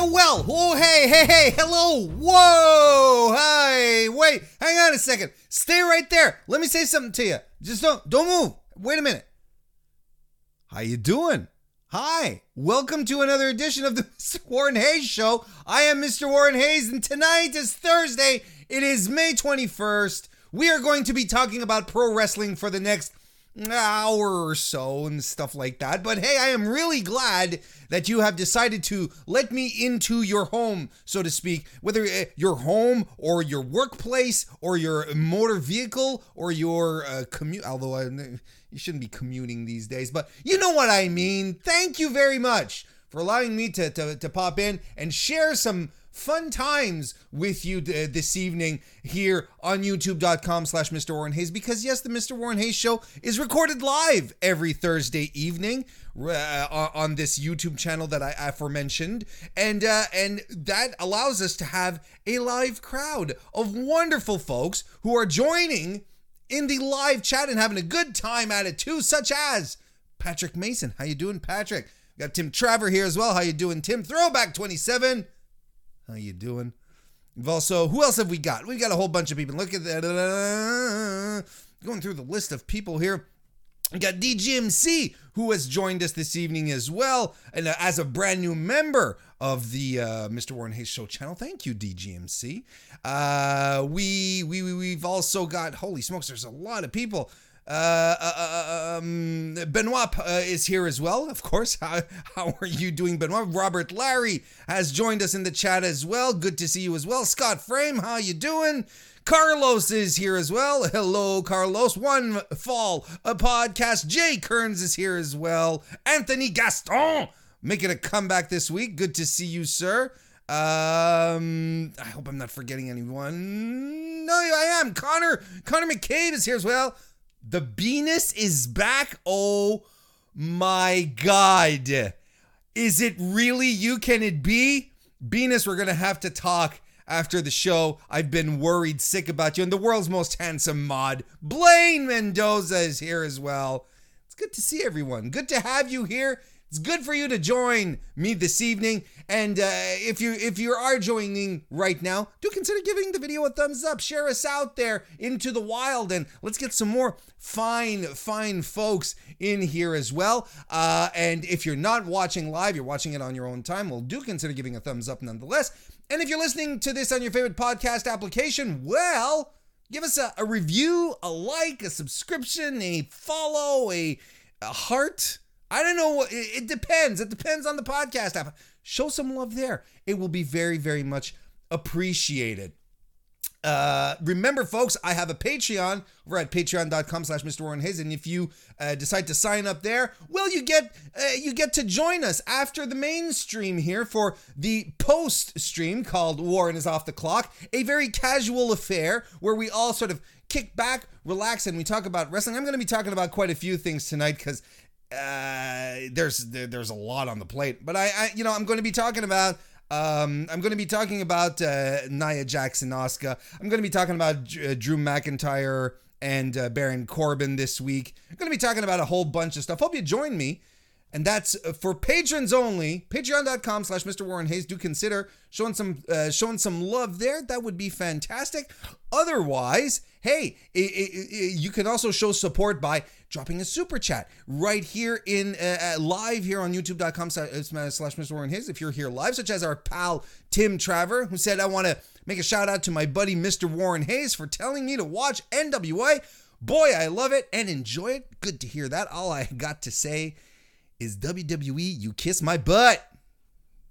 Uh, well, oh, hey, hey, hey, hello, whoa, hey, wait, hang on a second. Stay right there. Let me say something to you. Just don't, don't move. Wait a minute. How you doing? Hi, welcome to another edition of the Mr. Warren Hayes Show. I am Mr. Warren Hayes, and tonight is Thursday. It is May 21st. We are going to be talking about pro wrestling for the next hour or so and stuff like that. But hey, I am really glad that you have decided to let me into your home, so to speak, whether uh, your home or your workplace or your motor vehicle or your uh, commute. Although I, you shouldn't be commuting these days, but you know what I mean. Thank you very much for allowing me to, to, to pop in and share some fun times with you uh, this evening here on youtube.com slash mr warren hayes because yes the mr warren hayes show is recorded live every thursday evening uh, on this youtube channel that i aforementioned and uh, and that allows us to have a live crowd of wonderful folks who are joining in the live chat and having a good time at it too such as patrick mason how you doing patrick got tim traver here as well how you doing tim throwback 27 how you doing? We've also, who else have we got? We've got a whole bunch of people. Look at that. Going through the list of people here. We got DGMC, who has joined us this evening as well, and uh, as a brand new member of the uh, Mr. Warren Hayes Show channel. Thank you, DGMC. Uh, we we we've also got holy smokes, there's a lot of people. Uh, uh, uh, um, Benoit is here as well, of course. How, how are you doing, Benoit? Robert Larry has joined us in the chat as well. Good to see you as well. Scott Frame, how you doing? Carlos is here as well. Hello, Carlos. One Fall, a podcast. Jay Kearns is here as well. Anthony Gaston making a comeback this week. Good to see you, sir. Um, I hope I'm not forgetting anyone. No, I am. Connor Connor McCabe is here as well. The Venus is back. Oh my God. Is it really you? Can it be? Venus, we're going to have to talk after the show. I've been worried sick about you. And the world's most handsome mod, Blaine Mendoza, is here as well. It's good to see everyone. Good to have you here. It's good for you to join me this evening. And uh, if you if you are joining right now, do consider giving the video a thumbs up. Share us out there into the wild, and let's get some more fine fine folks in here as well. Uh, and if you're not watching live, you're watching it on your own time. Well, do consider giving a thumbs up nonetheless. And if you're listening to this on your favorite podcast application, well, give us a, a review, a like, a subscription, a follow, a, a heart I don't know. It, depends. It depends on the podcast app. Show some love there. It will be very, very much appreciated. Uh, remember, folks, I have a Patreon over at patreon.com slash Mr. Warren Hayes. And if you uh, decide to sign up there, well, you get uh, you get to join us after the main stream here for the post stream called Warren is Off the Clock, a very casual affair where we all sort of kick back, relax, and we talk about wrestling. I'm going to be talking about quite a few things tonight because uh, there's there's a lot on the plate, but I, I you know I'm going to be talking about um, I'm going to be talking about uh, Nia Jackson Oscar. I'm going to be talking about uh, Drew McIntyre and uh, Baron Corbin this week. I'm going to be talking about a whole bunch of stuff. Hope you join me. And that's uh, for patrons only. Patreon.com slash Mr. Warren Hayes. Do consider showing some uh, showing some love there. That would be fantastic. Otherwise, hey, it, it, it, you can also show support by dropping a super chat right here in uh, uh live here on youtube.com uh, slash Mr. Warren Hayes. If you're here live, such as our pal Tim Traver, who said, I want to make a shout out to my buddy Mr. Warren Hayes for telling me to watch NWA. Boy, I love it and enjoy it. Good to hear that. All I got to say is WWE, you kiss my butt.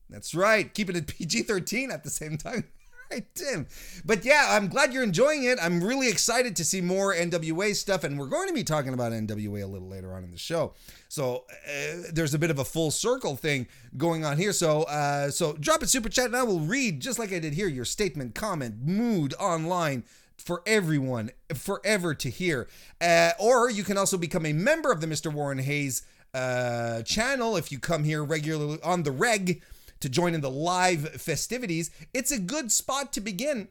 That's right. Keeping it PG 13 at the same time. Right, Tim. But yeah, I'm glad you're enjoying it. I'm really excited to see more NWA stuff, and we're going to be talking about NWA a little later on in the show. So uh, there's a bit of a full circle thing going on here. So uh, so drop a super chat, and I will read just like I did here your statement, comment, mood online for everyone forever to hear. Uh, or you can also become a member of the Mr. Warren Hayes uh, channel if you come here regularly on the reg to join in the live festivities. It's a good spot to begin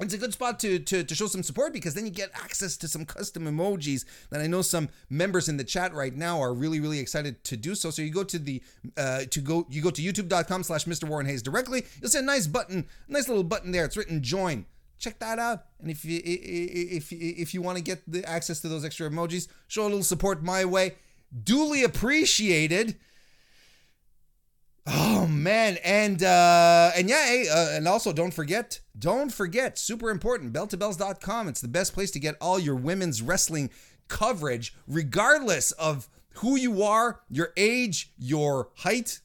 it's a good spot to, to to show some support because then you get access to some custom emojis that I know some members in the chat right now are really really excited to do so. So you go to the uh, to go you go to youtube.com slash Mr. Warren Hayes directly. You'll see a nice button, nice little button there. It's written join. Check that out. And if you if if you want to get the access to those extra emojis, show a little support my way. Duly appreciated. Oh man, and uh and yeah, uh, and also don't forget, don't forget, super important, belltobells.com. It's the best place to get all your women's wrestling coverage, regardless of who you are, your age, your height.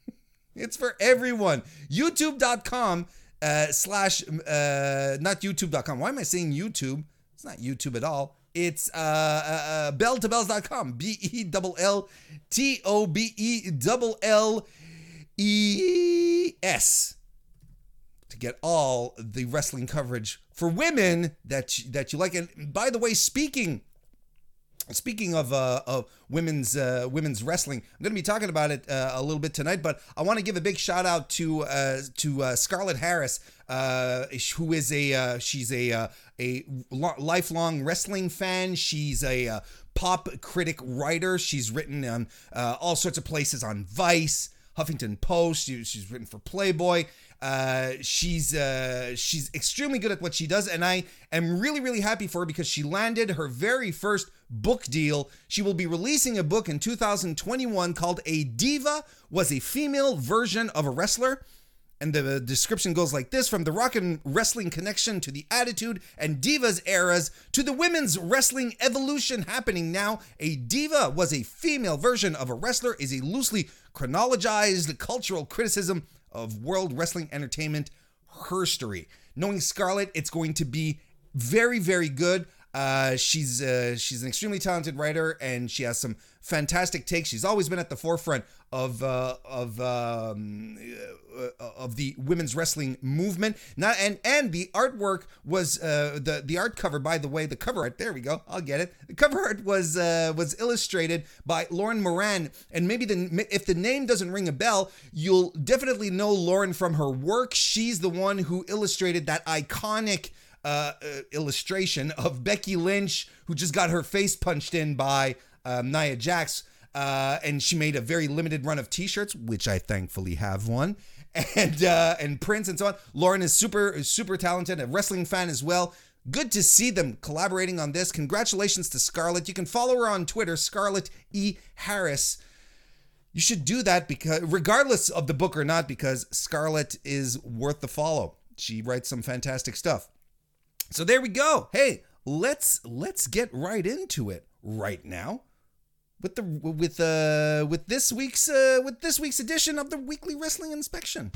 it's for everyone. YouTube.com uh, slash uh, not YouTube.com. Why am I saying YouTube? It's not YouTube at all. It's uh, uh, uh belltobells.com. B E L L T O B E L L E S to get all the wrestling coverage for women that that you like. And by the way, speaking Speaking of uh, of women's uh, women's wrestling, I'm going to be talking about it uh, a little bit tonight. But I want to give a big shout out to uh, to uh, Scarlett Harris, uh, who is a she's a a lifelong wrestling fan. She's a pop critic writer. She's written on all sorts of places on Vice, Huffington Post. She, she's written for Playboy. Uh, she's uh, she's extremely good at what she does, and I am really really happy for her because she landed her very first book deal. She will be releasing a book in 2021 called "A Diva Was a Female Version of a Wrestler." And the description goes like this From the rock and wrestling connection to the attitude and divas eras to the women's wrestling evolution happening now, a diva was a female version of a wrestler, is a loosely chronologized cultural criticism of world wrestling entertainment herstory. Knowing Scarlett, it's going to be very, very good. Uh, she's uh, she's an extremely talented writer, and she has some fantastic takes. She's always been at the forefront of uh, of um, uh, of the women's wrestling movement. Not and and the artwork was uh, the the art cover. By the way, the cover art. There we go. I'll get it. The cover art was uh, was illustrated by Lauren Moran. And maybe the if the name doesn't ring a bell, you'll definitely know Lauren from her work. She's the one who illustrated that iconic uh, uh, illustration of Becky Lynch, who just got her face punched in by um, Nia Jax. Uh, and she made a very limited run of T-shirts, which I thankfully have one, and uh, and prints and so on. Lauren is super super talented, a wrestling fan as well. Good to see them collaborating on this. Congratulations to Scarlett. You can follow her on Twitter, Scarlett E Harris. You should do that because, regardless of the book or not, because Scarlett is worth the follow. She writes some fantastic stuff. So there we go. Hey, let's let's get right into it right now with the with uh with this week's uh with this week's edition of the weekly wrestling inspection.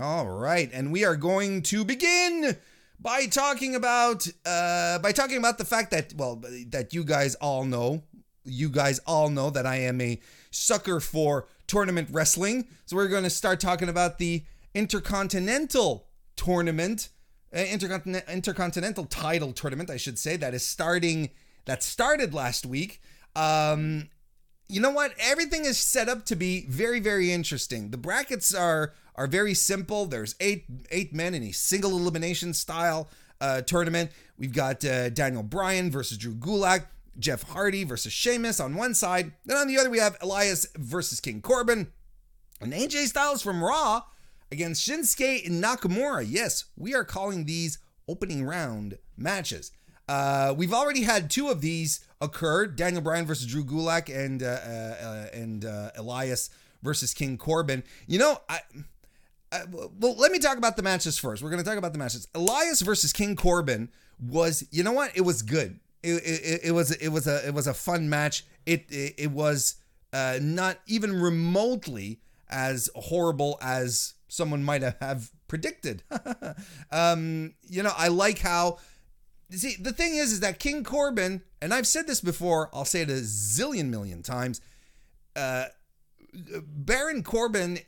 All right, and we are going to begin by talking about uh by talking about the fact that well that you guys all know you guys all know that I am a sucker for tournament wrestling. So we're going to start talking about the Intercontinental Tournament, uh, Intercontinental, Intercontinental Title Tournament, I should say, that is starting, that started last week. Um, you know what? Everything is set up to be very, very interesting. The brackets are are very simple. There's eight eight men in a single elimination style uh, tournament. We've got uh, Daniel Bryan versus Drew Gulak. Jeff Hardy versus Sheamus on one side. Then on the other, we have Elias versus King Corbin. And AJ Styles from Raw against Shinsuke and Nakamura. Yes, we are calling these opening round matches. Uh, we've already had two of these occur: Daniel Bryan versus Drew Gulak, and uh, uh, and uh, Elias versus King Corbin. You know, I. Uh, well, let me talk about the matches first. We're going to talk about the matches. Elias versus King Corbin was, you know what? It was good it, it, it, was it was a it was a fun match. It it, it was uh, not even remotely as horrible as someone might have predicted. um, you know, I like how. See, the thing is, is that King Corbin, and I've said this before, I'll say it a zillion million times. Uh, Baron Corbin,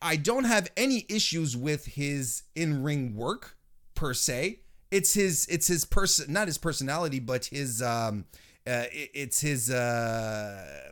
I don't have any issues with his in ring work per se it's his it's his person not his personality but his um Uh, it, it's his. Uh,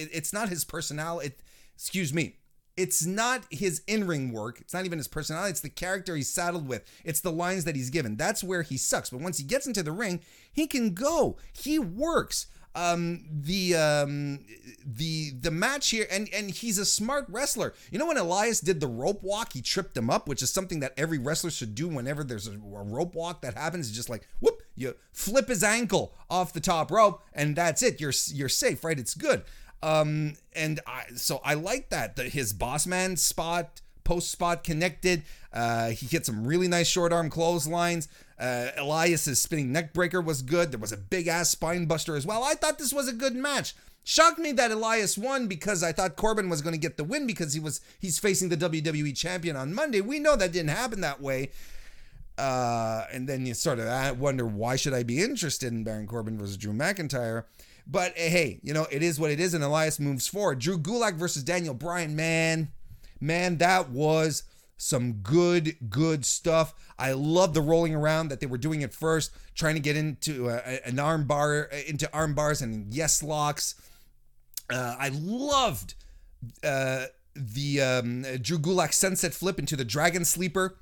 it, it's not his personality. It, excuse me. It's not his in ring work. It's not even his personality. It's the character he's saddled with. It's the lines that he's given. That's where he sucks. But once he gets into the ring, he can go. He works um, the um, the the match here, and and he's a smart wrestler. You know when Elias did the rope walk, he tripped him up, which is something that every wrestler should do whenever there's a, a rope walk that happens. Just like whoop, you flip his ankle off the top rope, and that's it. You're you're safe, right? It's good. Um, and I so I like that the his boss man spot post spot connected. Uh, he hit some really nice short arm clotheslines. Uh, Elias's spinning neck breaker was good. There was a big ass spine buster as well. I thought this was a good match. Shocked me that Elias won because I thought Corbin was going to get the win because he was he's facing the WWE champion on Monday. We know that didn't happen that way. Uh, and then you sort of uh, wonder why should I be interested in Baron Corbin versus Drew McIntyre? But uh, hey, you know it is what it is, and Elias moves forward. Drew Gulak versus Daniel Bryan, man, man, that was some good, good stuff. I love the rolling around that they were doing at first, trying to get into uh, an arm bar, uh, into arm bars and yes locks. Uh, I loved uh, the um, Drew Gulak sunset flip into the Dragon Sleeper,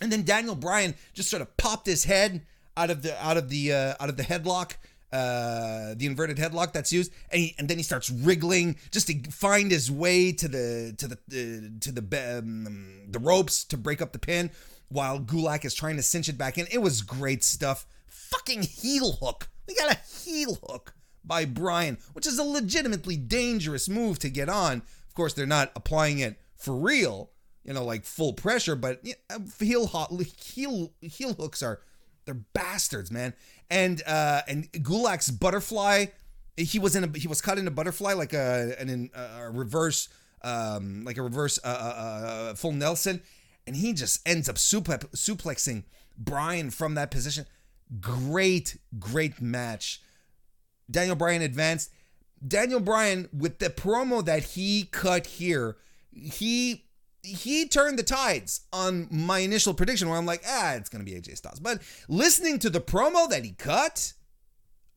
and then Daniel Bryan just sort of popped his head out of the out of the uh, out of the headlock uh, the inverted headlock that's used, and, he, and then he starts wriggling just to find his way to the to the uh, to the um, the ropes to break up the pin, while Gulak is trying to cinch it back in. It was great stuff. Fucking heel hook. We got a heel hook by Bryan, which is a legitimately dangerous move to get on. Of course, they're not applying it for real, you know, like full pressure, but heel heel heel hooks are they're bastards, man. And uh and Gulak's butterfly, he was in a he was cut in a butterfly like a an a reverse um like a reverse uh, uh, uh, full Nelson, and he just ends up suplex, suplexing Bryan from that position. Great, great match. Daniel Bryan advanced. Daniel Bryan with the promo that he cut here, he he turned the tides on my initial prediction where I'm like, ah, it's gonna be AJ Styles. But listening to the promo that he cut,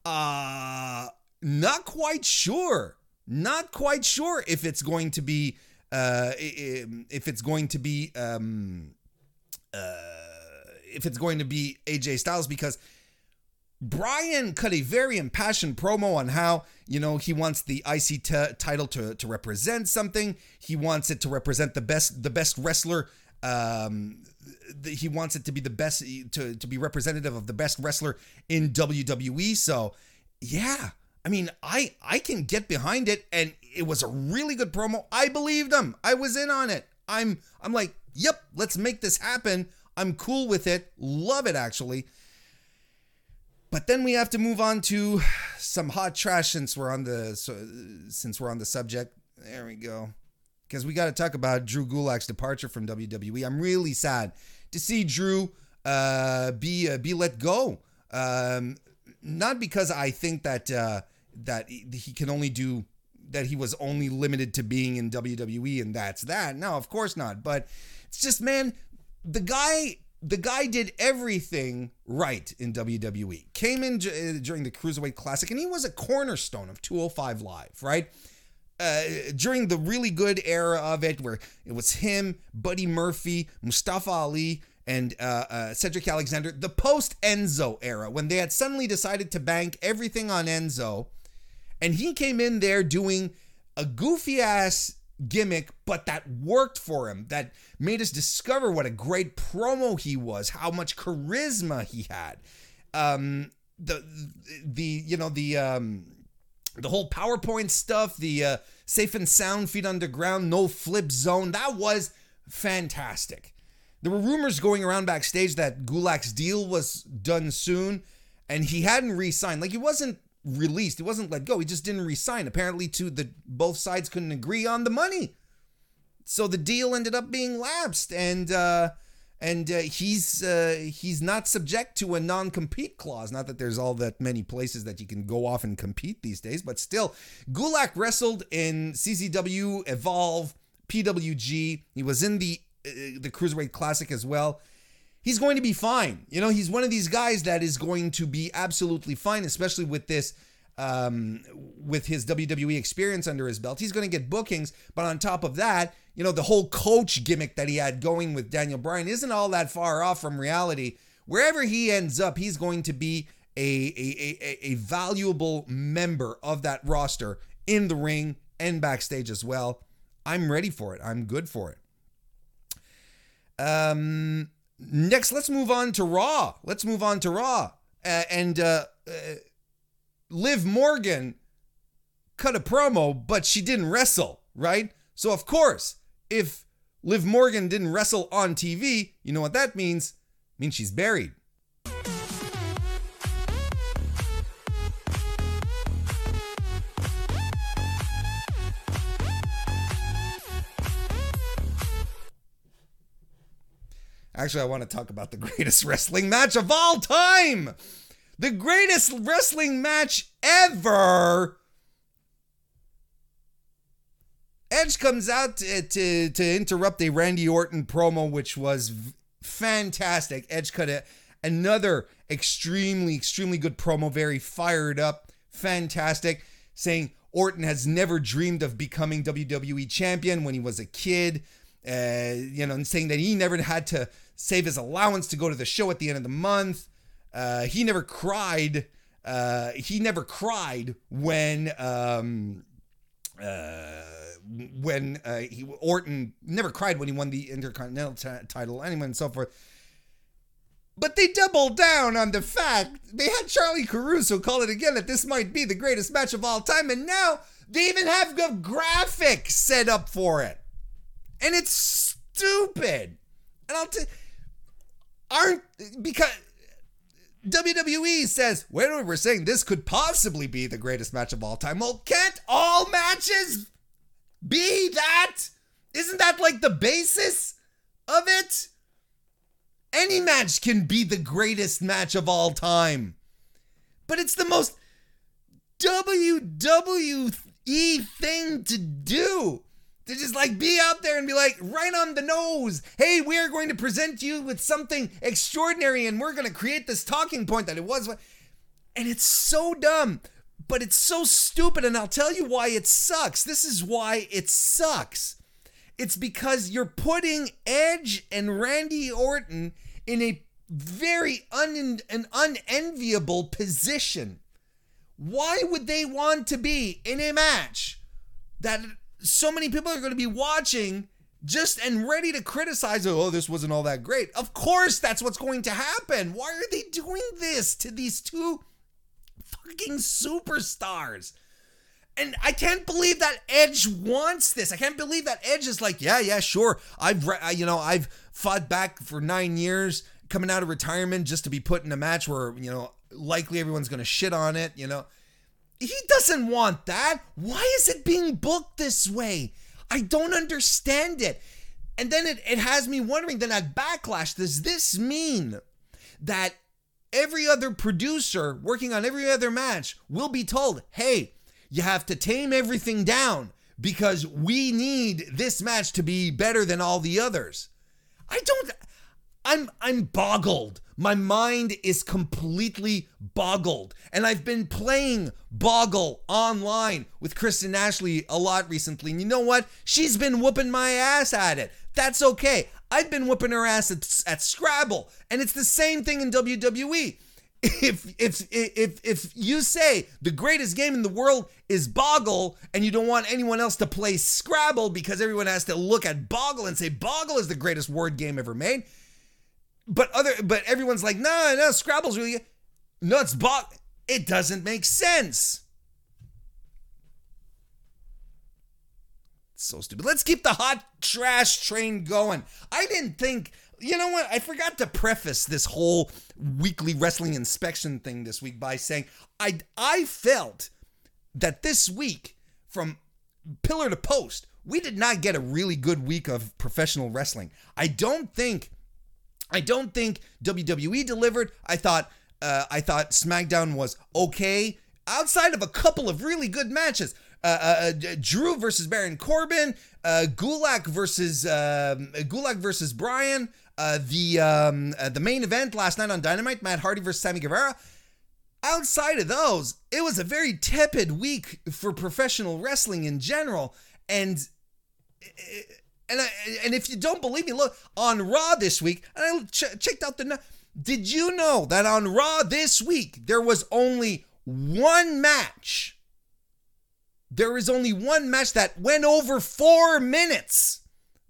uh not quite sure. Not quite sure if it's going to be uh if it's going to be um uh if it's going to be AJ Styles because Bryan cut a very impassioned promo on how, you know, he wants the IC t- title to, to represent something. He wants it to represent the best the best wrestler. Um, the, he wants it to be the best to, to be representative of the best wrestler in WWE. So, yeah, I mean, I I can get behind it, and it was a really good promo. I believed him. I was in on it. I'm I'm like, yep, let's make this happen. I'm cool with it. Love it actually. But then we have to move on to some hot trash since we're on the so, since we're on the subject. There we go. Because we got to talk about Drew Gulak's departure from WWE. I'm really sad to see Drew uh, be uh, be let go. Um, not because I think that uh, that he can only do that he was only limited to being in WWE and that's that. No, of course not. But it's just man, the guy the guy did everything right in WWE. Came in uh, during the Cruiserweight Classic, and he was a cornerstone of 205 Live, right? Uh, during the really good era of it, where it was him, Buddy Murphy, Mustafa Ali, and uh, uh, Cedric Alexander, the post Enzo era, when they had suddenly decided to bank everything on Enzo, and he came in there doing a goofy ass gimmick, but that worked for him. That made us discover what a great promo he was, how much charisma he had. Um, the the you know the um, the whole PowerPoint stuff, the uh, safe and sound feet underground, no flip zone. That was fantastic. There were rumors going around backstage that Gulak's deal was done soon, and he hadn't re-signed. Like he wasn't released. He wasn't let go. He just didn't resign. Apparently, to the both sides couldn't agree on the money, so the deal ended up being lapsed, and uh, and uh, he's uh, he's not subject to a non-compete clause. Not that there's all that many places that you can go off and compete these days, but still, Gulak wrestled in CZW, Evolve, PWG. He was in the uh, the Cruiserweight Classic as well he's going to be fine. You know, he's one of these guys that is going to be absolutely fine, especially with this um, with his WWE experience under his belt. He's going to get bookings, but on top of that, you know, the whole coach gimmick that he had going with Daniel Bryan isn't all that far off from reality. Wherever he ends up, he's going to be a, a, a, a valuable member of that roster in the ring and backstage as well. I'm ready for it. I'm good for it. Um, next, let's move on to Raw. Let's move on to Raw. Uh, and uh, uh, Liv Morgan cut a promo, but she didn't wrestle, right? So, of course, if Liv Morgan didn't wrestle on TV, you know what that means? It means she's buried. Actually, I want to talk about the greatest wrestling match of all time. The greatest wrestling match ever. Edge comes out to, to, to interrupt a Randy Orton promo, which was v- fantastic. Edge cut a, another extremely, extremely good promo, very fired up, fantastic, saying Orton has never dreamed of becoming WWE champion when he was a kid. Uh, you know, and saying that he never had to save his allowance to go to the show at the end of the month. Uh, he never cried. Uh, he never cried when um, uh, when uh, he Orton never cried when he won the Intercontinental t- title, anyway, and so forth. But they doubled down on the fact they had Charly Caruso call it again that this might be the greatest match of all time, and now they even have the graphic set up for it, and it's stupid. And I'll tell aren't because WWE says, well, we're saying this could possibly be the greatest match of all time. Well, can't all matches be that? Isn't that like the basis of it? Any match can be the greatest match of all time. But it's the most WWE thing to do to just like be out there and be like right on the nose. Hey we are going to present you with something extraordinary and we're going to create this talking point that it was and it's so dumb but it's so stupid and i'll tell you why it sucks. This is why it sucks. It's because you're putting edge and randy orton in a very un- an unenviable position. Why would they want to be in a match that so many people are going to be watching just and ready to criticize oh this wasn't all that great of course that's what's going to happen why are they doing this to these two fucking superstars and I can't believe that Edge wants this. I can't believe that Edge is like, yeah, yeah, sure. I've, re- you know, I've fought back for nine years, coming out of retirement just to be put in a match where, you know, likely everyone's going to shit on it. You know, he doesn't want that. Why is it being booked this way? I don't understand it. And then it, it has me wondering then at Backlash, does this mean that every other producer working on every other match will be told, hey, you have to tame everything down because we need this match to be better than all the others? I don't I'm I'm boggled my mind is completely boggled. And I've been playing Boggle online with Kristen Ashley a lot recently. And you know what? She's been whooping my ass at it. That's okay. I've been whooping her ass at, at Scrabble. And it's the same thing in WWE. If if if if you say the greatest game in the world is Boggle and you don't want anyone else to play Scrabble because everyone has to look at Boggle and say Boggle is the greatest word game ever made, but other but everyone's like, no, no, Scrabble's really no, it's bot. It doesn't make sense. so stupid. Let's keep the hot trash train going. I didn't think, you know what? I forgot to preface this whole weekly wrestling inspection thing this week by saying I I felt that this week from pillar to post, we did not get a really good week of professional wrestling. I don't think I don't think WWE delivered. I thought uh, I thought SmackDown was okay outside of a couple of really good matches. Uh, uh, uh Drew versus Baron Corbin, uh, Gulak versus um, Gulak versus Bryan, uh, the um, the main event last night on Dynamite, Matt Hardy versus Sammy Guevara. outside of those, it was a very tepid week for professional wrestling in general. And and I, and if you don't believe me, look on Raw this week. And I ch- checked out the. Did you know that on Raw this week there was only one match? There is only one match that went over four minutes.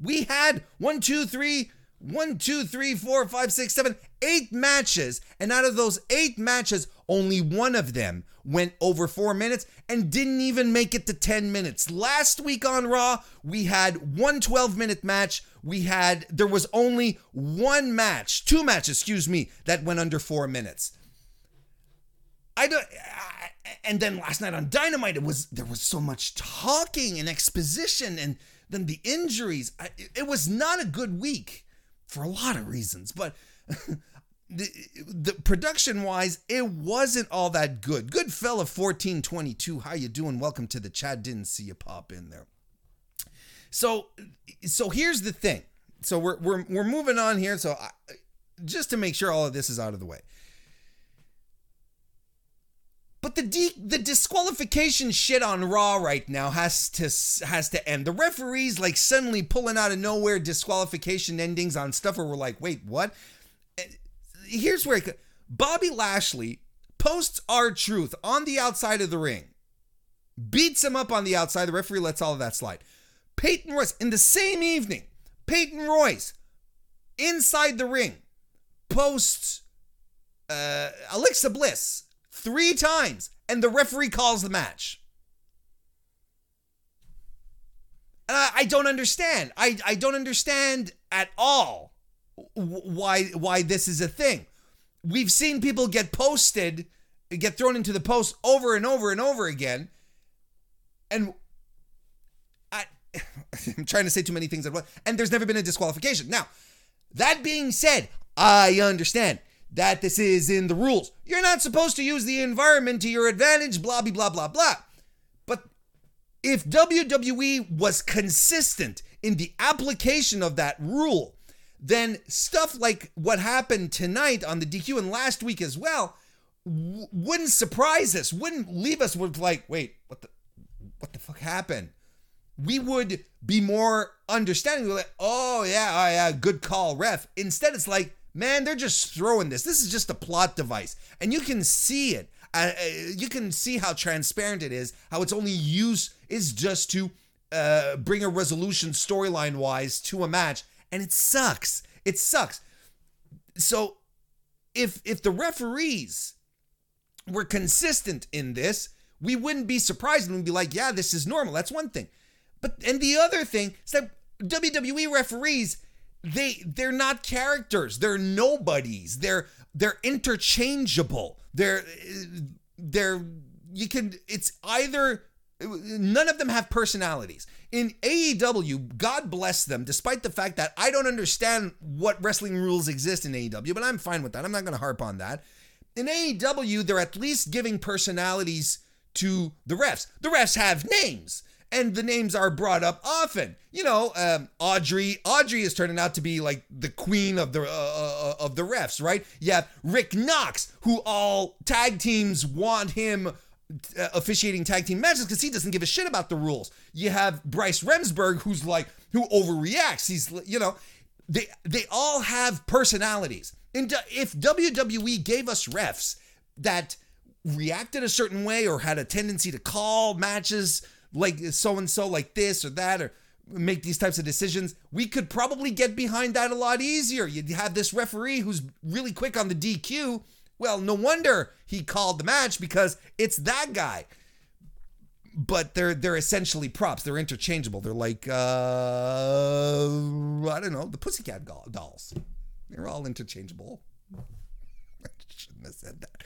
We had one, two, three, one, two, three, four, five, six, seven, eight matches. And out of those eight matches, only one of them went over four minutes and didn't even make it to 10 minutes. Last week on Raw, we had one 12 minute match. We had, there was only one match, two matches, excuse me, that went under four minutes. I don't, I, and then last night on Dynamite, it was, there was so much talking and exposition and then the injuries. I, it was not a good week for a lot of reasons, but the, the production wise, it wasn't all that good. Good fella 1422. How you doing? Welcome to the chat. Didn't see you pop in there. So so here's the thing. So we're we're we're moving on here. So I, just to make sure all of this is out of the way. But the de- the disqualification shit on Raw right now has to has to end. The referees like suddenly pulling out of nowhere disqualification endings on stuff where we're like, wait, what? Here's where it, Bobby Lashley posts R-Truth on the outside of the ring, beats him up on the outside. The referee lets all of that slide. Peyton Royce in the same evening, Peyton Royce inside the ring posts uh, Alexa Bliss three times, and the referee calls the match. And I, I don't understand. I, I don't understand at all why why this is a thing. We've seen people get posted, get thrown into the post over and over and over again, and I, I'm trying to say too many things at once. And there's never been a disqualification. Now, that being said, I understand that this is in the rules. You're not supposed to use the environment to your advantage. Blah blah blah blah blah. But if WWE was consistent in the application of that rule then stuff like what happened tonight on the DQ and last week as well w- wouldn't surprise us, wouldn't leave us with like, wait, what the what the fuck happened? We would be more understanding. We're like, oh yeah, oh yeah, good call, ref. Instead, it's like, man, they're just throwing this. This is just a plot device, and you can see it. Uh, uh you can see how transparent it is. How its only use is just to uh, bring a resolution storyline wise to a match and it sucks. It sucks. So if if the referees were consistent in this, we wouldn't be surprised and we'd be like, yeah, this is normal. That's one thing. But and the other thing is that WWE referees, they they're not characters. They're nobodies. They're they're interchangeable. They're they're you can it's either none of them have personalities in AEW, God bless them, despite the fact that I don't understand what wrestling rules exist in AEW, but I'm fine with that. I'm not going to harp on that. In AEW, they're at least giving personalities to the refs. The refs have names, and the names are brought up often. You know, um, Aubrey. Aubrey is turning out to be like the queen of the uh, uh, of the refs, right? You have Rick Knox, who all tag teams want him uh, officiating tag team matches because he doesn't give a shit about the rules. You have Bryce Remsburg, who's like who overreacts. He's you know they they all have personalities. And if WWE gave us refs that reacted a certain way or had a tendency to call matches like so and so like this or that or make these types of decisions, we could probably get behind that a lot easier. You'd have this referee who's really quick on the DQ well, no wonder he called the match because it's that guy. But they're they're essentially props. They're interchangeable. They're like uh, I don't know the Pussycat dolls. They're all interchangeable. I shouldn't have said that.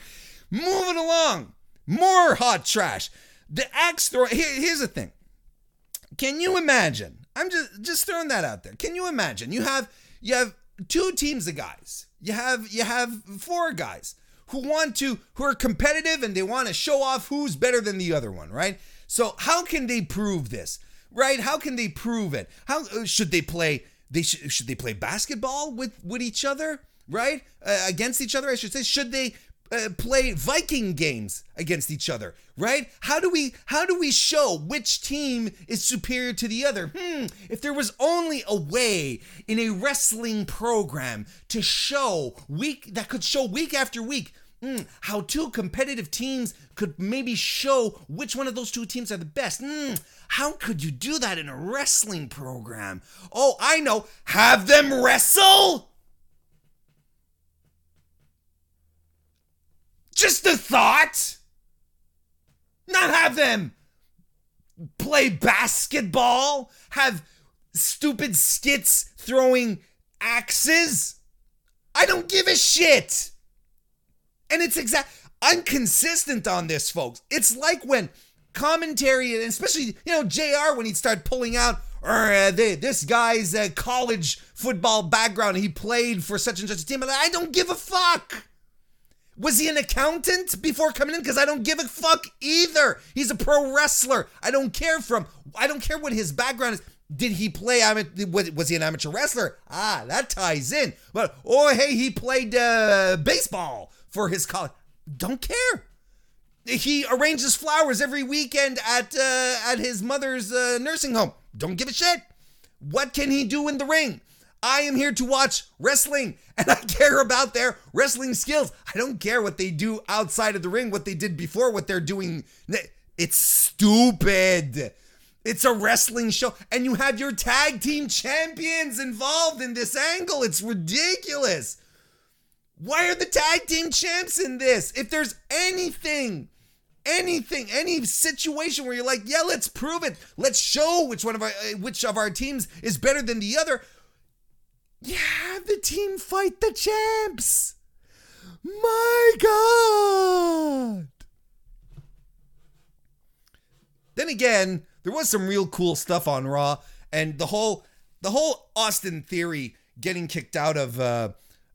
Moving along, more hot trash. The axe throw. Here, here's the thing. Can you imagine? I'm just just throwing that out there. Can you imagine? You have you have two teams of guys. You have you have four guys who want to who are competitive and they want to show off who's better than the other one, right? So how can they prove this? Right? How can they prove it? How uh, should they play they sh- should they play basketball with with each other, right? Uh, against each other, I should say. Should they uh, play Viking games against each other, right? How do we how do we show which team is superior to the other? Hmm, if there was only a way in a wrestling program to show week that could show week after week hmm, how two competitive teams could maybe show which one of those two teams are the best. Hmm, how could you do that in a wrestling program? Oh, I know. Have them wrestle? Just a thought. Not have them play basketball, have stupid skits throwing axes. I don't give a shit. And it's exact. I'm consistent on this, folks. It's like when commentary, and especially you know Jr. when he'd start pulling out, or uh, they, this guy's uh, college football background. He played for such and such a team, I don't give a fuck. Was he an accountant before coming in? Because I don't give a fuck either. He's a pro wrestler. I don't care from. I don't care what his background is. Did he play? Was he an amateur wrestler? Ah, that ties in. But oh, hey, he played uh, baseball for his college. Don't care. He arranges flowers every weekend at uh, at his mother's uh, nursing home. Don't give a shit. What can he do in the ring? I am here to watch wrestling and I care about their wrestling skills. I don't care what they do outside of the ring, what they did before, what they're doing. It's stupid. It's a wrestling show, and you have your tag team champions involved in this angle. It's ridiculous. Why are the tag team champs in this? If there's anything, anything, any situation where you're like, yeah, let's prove it. Let's show which one of our uh, which of our teams is better than the other. Yeah, the team fight the champs. My God. Then again, there was some real cool stuff on Raw, and the whole the whole Austin Theory getting kicked out of uh,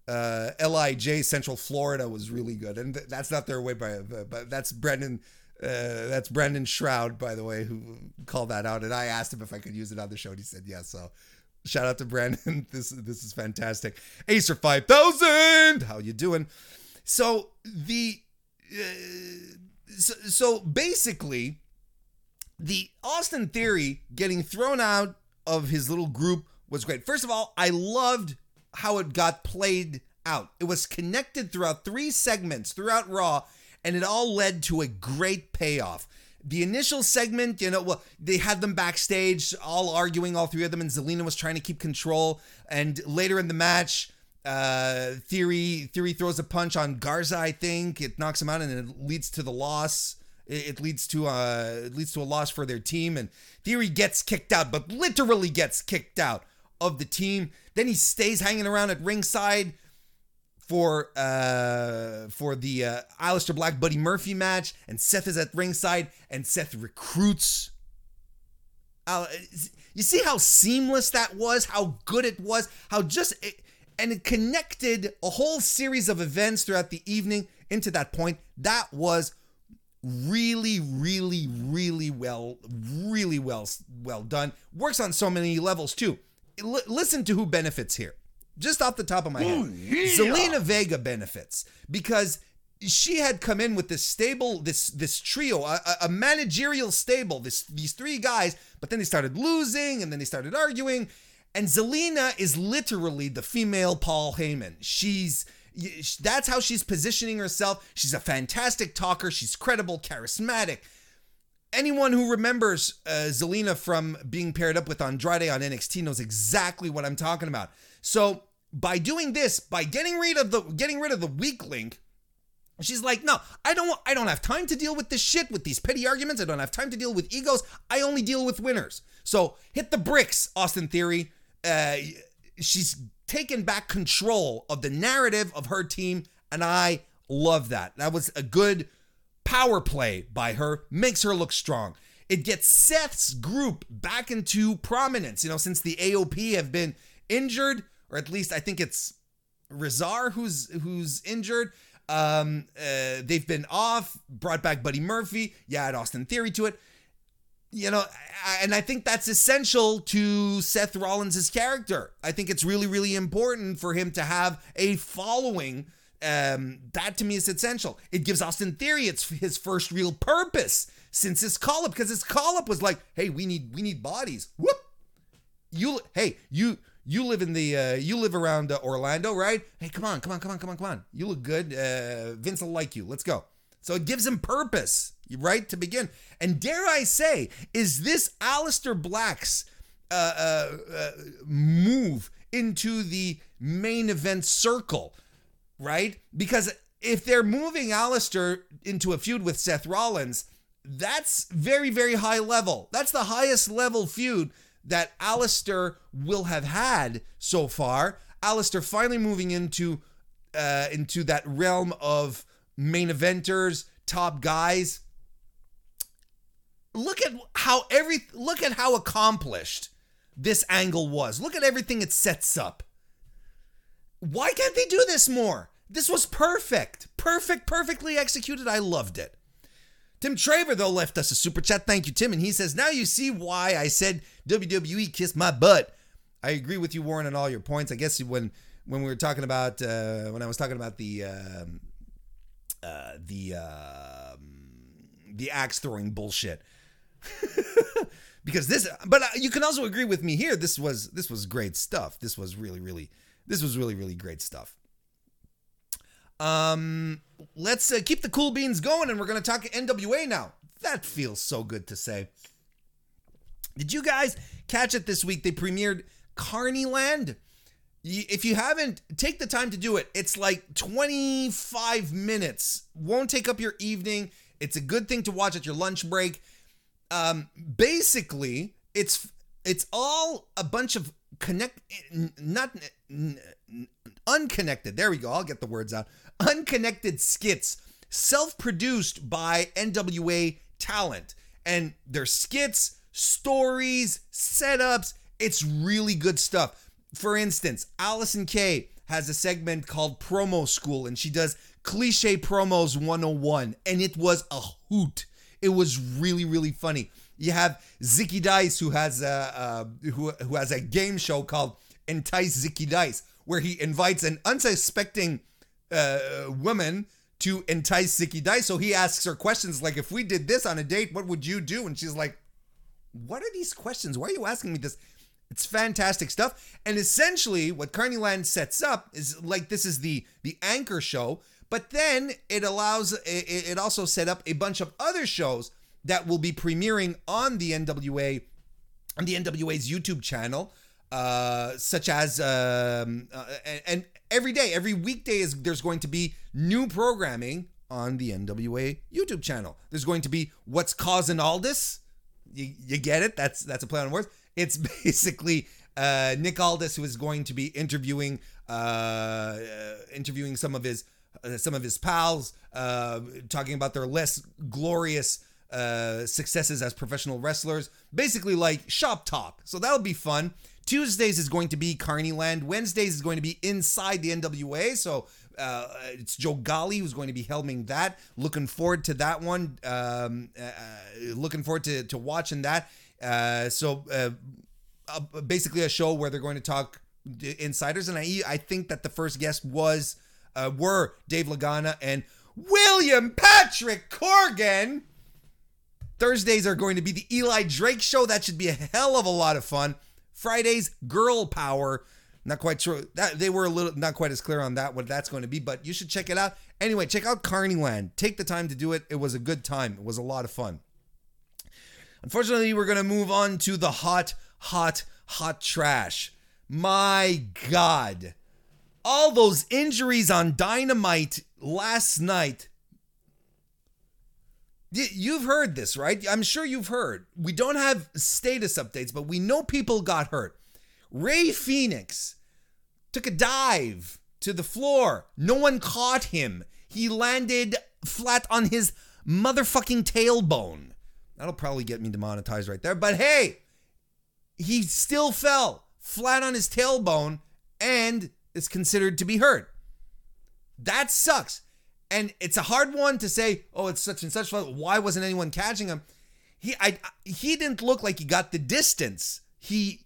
uh, Lij Central Florida was really good, and that's not their way by, but that's Brendan. Uh, that's Brendan Shroud, by the way, who called that out, and I asked him if I could use it on the show, and he said yes. So Shout out to Brandon. This this is fantastic. Acer five thousand. How you doing? So the uh, so, so basically, the Austin Theory getting thrown out of his little group was great. First of all, I loved how it got played out. It was connected throughout three segments throughout Raw, and it all led to a great payoff the initial segment, you know, well, they had them backstage, all arguing, all three of them, and Zelina was trying to keep control. And later in the match, uh, Theory Theory throws a punch on Garza. I think it knocks him out, and it leads to the loss. It, it leads to uh, it leads to a loss for their team, and Theory gets kicked out, but literally gets kicked out of the team. Then he stays hanging around at ringside for uh for the uh Aleister Black Buddy Murphy match, and Seth is at ringside, and Seth recruits. You see how seamless that was, how good it was, how just it, and it connected a whole series of events throughout the evening into that point. That was really, really, really well, really well, well done. Works on so many levels too. L- listen to who benefits here just off the top of my head, Ooh, yeah. Zelina Vega benefits because she had come in with this stable, this this trio, a, a, managerial stable, this these three guys, but then they started losing and then they started arguing. And Zelina is literally the female Paul Heyman. She's that's how she's positioning herself. She's a fantastic talker. She's credible, charismatic. Anyone who remembers uh, Zelina from being paired up with Andrade on NXT knows exactly what I'm talking about. So by doing this, by getting rid of the getting rid of the weak link, she's like, no, I don't I don't have time to deal with this shit with these petty arguments. I don't have time to deal with egos. I only deal with winners. So hit the bricks, Austin Theory. Uh, she's taken back control of the narrative of her team, and I love that. That was a good power play by her. Makes her look strong. It gets Seth's group back into prominence. You know, since the AOP have been injured, or at least I think it's Rezar who's who's injured. Um, uh, they've been off. Brought back Buddy Murphy. Yeah, add Austin Theory to it. You know, and I think that's essential to Seth Rollins' character. I think it's really, really important for him to have a following Um, that to me is essential. It gives Austin Theory its his first real purpose since his call up because his call up was like, "Hey, we need we need bodies." Whoop. You hey you you live in the uh, you live around uh, Orlando, right? Hey, come on, come on, come on, come on, come on. You look good. Uh, Vince will like you. Let's go. So it gives him purpose, right, to begin. And dare I say, is this Aleister Black's uh, uh, uh, move into the main event circle, right? Because if they're moving Aleister into a feud with Seth Rollins, that's very, very high level. That's the highest level feud that Aleister will have had so far. Aleister finally moving into uh, into that realm of main eventers, top guys. Look at how every look at how accomplished this angle was. Look at everything it sets up. Why can't they do this more? This was perfect. Perfect, perfectly executed. I loved it. Tim Traver, though, left us a super chat. Thank you, Tim. And he says, Now you see why I said WWE kissed my butt. I agree with you, Warren, on all your points. I guess when when we were talking about uh, when I was talking about the um, uh, the uh, the axe throwing bullshit. because this but you can also agree with me here this was this was great stuff this was really really this was really really great stuff um let's uh, keep the cool beans going and we're going to talk NWA now. That feels so good to say. Did you guys catch it this week? They premiered Carnyland if you haven't take the time to do it. It's like 25 minutes. Won't take up your evening. It's a good thing to watch at your lunch break. Um, basically, it's it's all a bunch of connect not unconnected. There we go. I'll get the words out. Unconnected skits, self-produced by NWA talent, and their skits, stories, setups. It's really good stuff. For instance, Allysin Kay has a segment called Promo School, and she does cliche promos 101, and it was a hoot. It was really, really funny. You have Zicky Dice, who has a uh, who who has a game show called Entice Zicky Dice, where he invites an unsuspecting uh, woman to entice Zicky Dice. So he asks her questions like, "If we did this on a date, what would you do?" And she's like, "What are these questions? Why are you asking me this?" It's fantastic stuff. And essentially, what Carnyland sets up is like this is the the anchor show but then it allows it, it also set up a bunch of other shows that will be premiering on the NWA on the NWA's YouTube channel, uh, such as um, uh, and, and every day, every weekday is there's going to be new programming on the NWA YouTube channel. There's going to be what's causing all this. You, you get it? That's that's a play on words. It's basically uh, Nick Aldis who is going to be interviewing uh, uh, interviewing some of his uh, some of his pals, uh, talking about their less glorious uh, successes as professional wrestlers. Basically, like shop talk. So that'll be fun. Tuesdays is going to be Carnyland. Wednesdays is going to be inside the NWA. So uh, it's Joe Galli who's going to be helming that. Looking forward to that one. Um, uh looking forward to, to watching that. Uh, so uh, basically, a show where they're going to talk insiders, and I I think that the first guest was uh, were Dave Lagana and William Patrick Corgan. Thursdays are going to be the Eli Drake show. That should be a hell of a lot of fun. Fridays, Girl Power. Not quite sure that they were a little not quite as clear on that what that's going to be, but you should check it out. Anyway, check out Carnyland. Take the time to do it. It was a good time. It was a lot of fun. Unfortunately, we're going to move on to the hot, hot, hot trash. My God all those injuries on Dynamite last night. You've heard this, right? I'm sure you've heard. We don't have status updates, but we know people got hurt. Rey Fenix took a dive to the floor. No one caught him. He landed flat on his motherfucking tailbone. That'll probably get me demonetized right there. But hey, he still fell flat on his tailbone and is considered to be hurt. That sucks. And it's a hard one to say, oh, it's such and such. Why wasn't anyone catching him? He I he didn't look like he got the distance he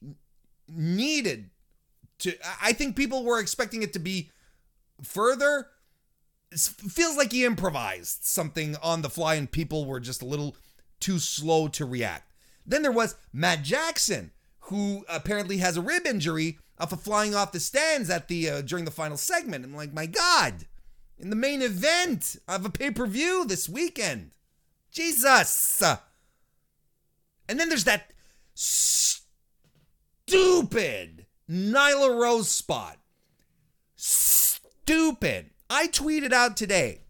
needed to I think people were expecting it to be further feels like he improvised something on the fly and people were just a little too slow to react. Then there was Matt Jackson, who apparently has a rib injury off of flying off the stands at the uh, during the final segment. I'm like, my God, in the main event of a pay per view this weekend, Jesus. And then there's that stupid Nyla Rose spot. Stupid. I tweeted out today.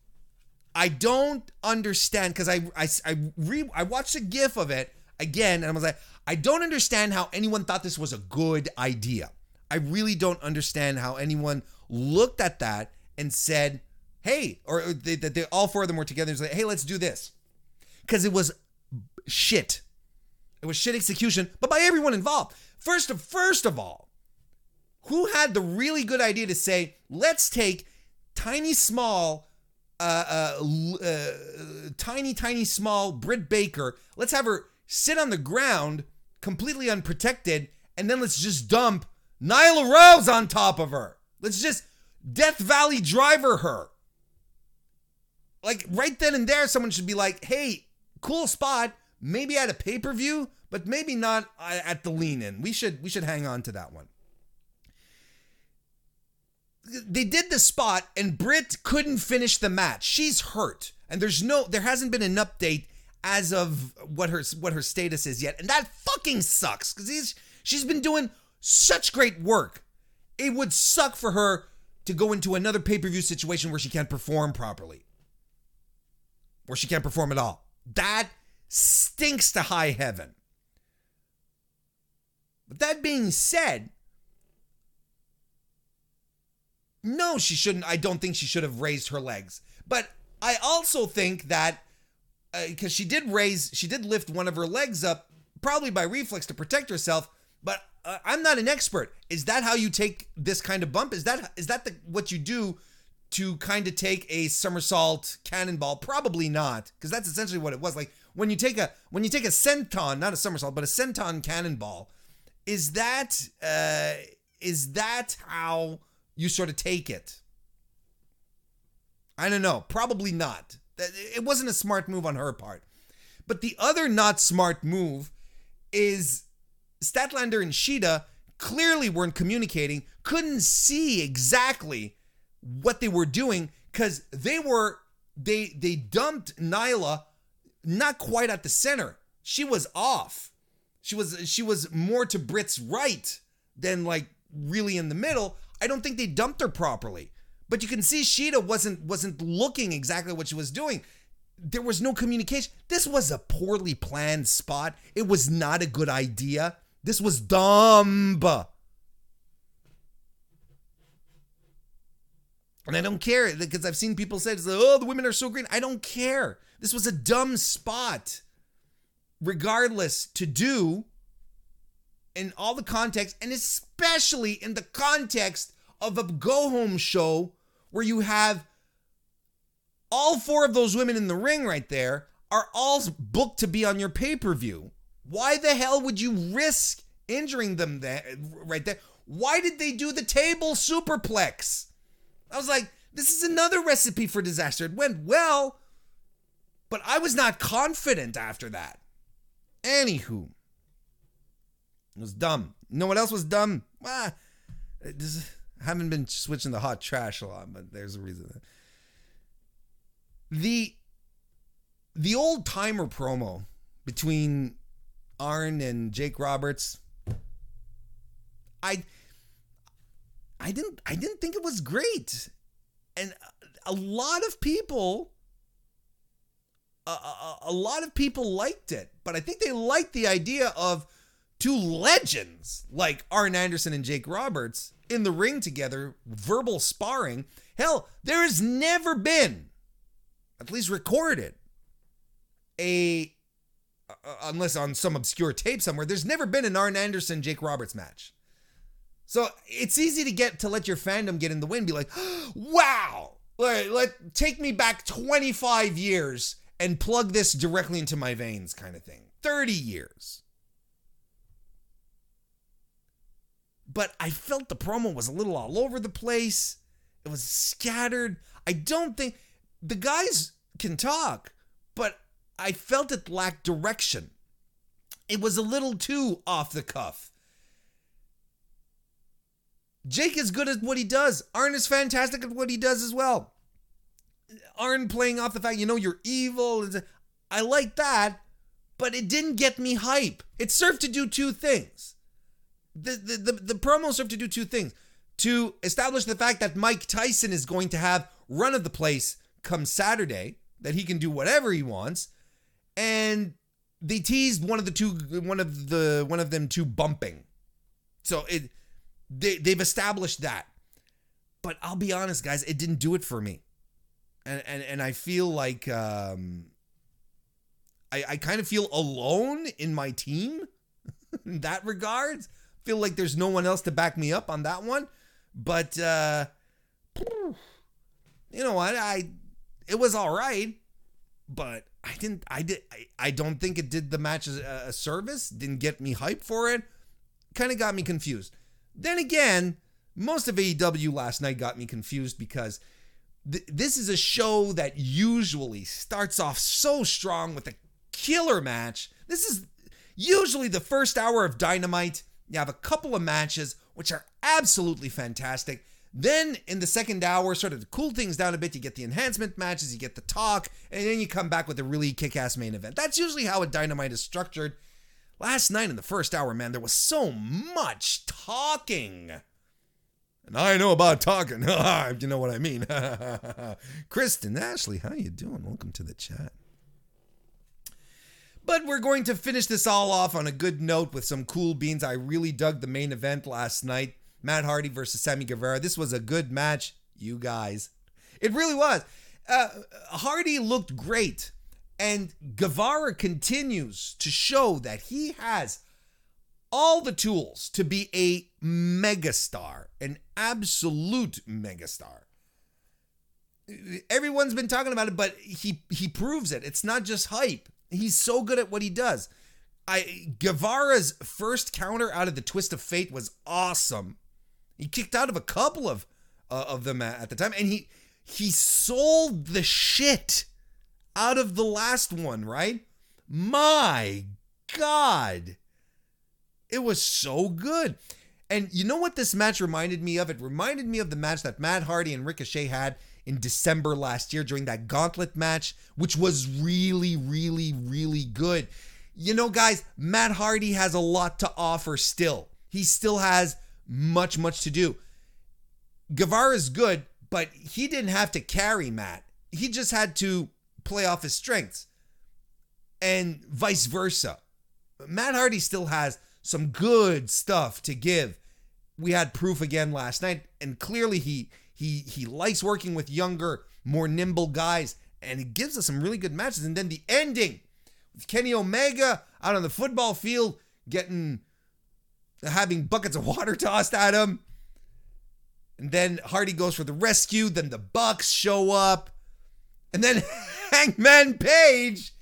I don't understand because I I I, re, I watched a GIF of it again and I was like, I don't understand how anyone thought this was a good idea. I really don't understand how anyone looked at that and said, "Hey," or that they, they, all four of them were together and said, "Hey, let's do this," because it was shit. It was shit execution, but by everyone involved. First of first of all, who had the really good idea to say, "Let's take tiny small." Uh, uh, uh, tiny, tiny, small Britt Baker. Let's have her sit on the ground completely unprotected, and then let's just dump Nyla Rose on top of her. Let's just Death Valley driver her. Like right then and there, someone should be like, hey, cool spot. Maybe at a pay-per-view, but maybe not uh, at the lean in. We should we should hang on to that one. They did the spot and Britt couldn't finish the match. She's hurt. And there's no there hasn't been an update as of what her what her status is yet. And that fucking sucks cuz she's she's been doing such great work. It would suck for her to go into another pay per view situation where she can't perform properly, where she can't perform at all. That stinks to high heaven. But that being said, no, she shouldn't. I don't think she should have raised her legs. But I also think that because uh, she did raise, she did lift one of her legs up, probably by reflex to protect herself. But uh, I'm not an expert. Is that how you take this kind of bump? Is that is that the what you do to kind of take a somersault cannonball? Probably not, because that's essentially what it was. Like when you take a when you take a senton, not a somersault, but a senton cannonball. Is that uh, is that how you sort of take it? I don't know. Probably not. It wasn't a smart move on her part. But the other not smart move is Statlander and Shida clearly weren't communicating, couldn't see exactly what they were doing because they were they they dumped Nyla not quite at the center. She was off. She was she was more to Britt's right than like really in the middle. I don't think they dumped her properly. But you can see Shida wasn't wasn't looking exactly what she was doing. There was no communication. This was a poorly planned spot. It was not a good idea. This was dumb. And I don't care because I've seen people say, oh, the women are so green. I don't care. This was a dumb spot, regardless, to do in all the context, and especially in the context of a go home show where you have all four of those women in the ring right there are all booked to be on your pay per view. Why the hell would you risk injuring them there, right there? Why did they do the table superplex? I was like, this is another recipe for disaster. It went well, but I was not confident after that. Anywho, it was dumb. You know what else was dumb? Ah, I haven't been switching the hot trash a lot, but there's a reason. The the old timer promo between Arn and Jake Roberts. I I didn't I didn't think it was great. And a lot of people a, a, a lot of people liked it, but I think they liked the idea of two legends like Arn Anderson and Jake Roberts in the ring together, verbal sparring. Hell, there has never been, at least recorded, a unless on some obscure tape somewhere, there's never been an Arn Anderson Jake Roberts match. So it's easy to get to let your fandom get in the wind, be like, wow, let, let take me back 25 years and plug this directly into my veins, kind of thing. 30 years. But I felt the promo was a little all over the place. It was scattered. I don't think the guys can talk, but I felt it lacked direction. It was a little too off the cuff. Jake is good at what he does. Arn is fantastic at what he does as well. Arn playing off the fact, you know, you're evil. I like that, but it didn't get me hype. It served to do two things. The, the, the, the promo served to do two things. To establish the fact that Mike Tyson is going to have run of the place come Saturday, that he can do whatever he wants. And they teased one of the two one of the one of them two bumping. So it they they've established that. But I'll be honest, guys, it didn't do it for me. And and, and I feel like um I, I kind of feel alone in my team in that regards. Feel like there's no one else to back me up on that one. But uh you know what? I it was all right, but I didn't I did I, I don't think it did the match a, a service, didn't get me hyped for it. Kind of got me confused. Then again, most of AEW last night got me confused because th- this is a show that usually starts off so strong with a killer match. This is usually the first hour of Dynamite. You have a couple of matches which are absolutely fantastic. Then in the second hour, sort of cool things down a bit, you get the enhancement matches, you get the talk, and then you come back with a really kick ass main event. That's usually how a Dynamite is structured. Last night in the first hour, man, there was so much talking. And I know about talking, you know what I mean. Kristen Ashley, how you doing? Welcome to the chat. But we're going to finish this all off on a good note with some cool beans. I really dug the main event last night. Matt Hardy versus Sammy Guevara. This was a good match, you guys. It really was. Uh, Hardy looked great. And Guevara continues to show that he has all the tools to be a megastar, an absolute megastar. Everyone's been talking about it, but he he proves it. It's not just hype. He's so good at what he does. I Guevara's first counter out of the twist of fate was awesome. He kicked out of a couple of uh, of them at, at the time, and he he sold the shit out of the last one, right? My God. It was so good. And you know what this match reminded me of? It reminded me of the match that Matt Hardy and Ricochet had in December last year during that gauntlet match, which was really, really, really good. You know, guys, Matt Hardy has a lot to offer still. He still has much, much to do. Guevara is good, but he didn't have to carry Matt. He just had to play off his strengths and vice versa. Matt Hardy still has some good stuff to give. We had proof again last night, and clearly he he he likes working with younger, more nimble guys, and he gives us some really good matches. And then the ending with Kenny Omega out on the football field, getting having buckets of water tossed at him. And then Hardy goes for the rescue. Then the Bucks show up. And then Hangman Page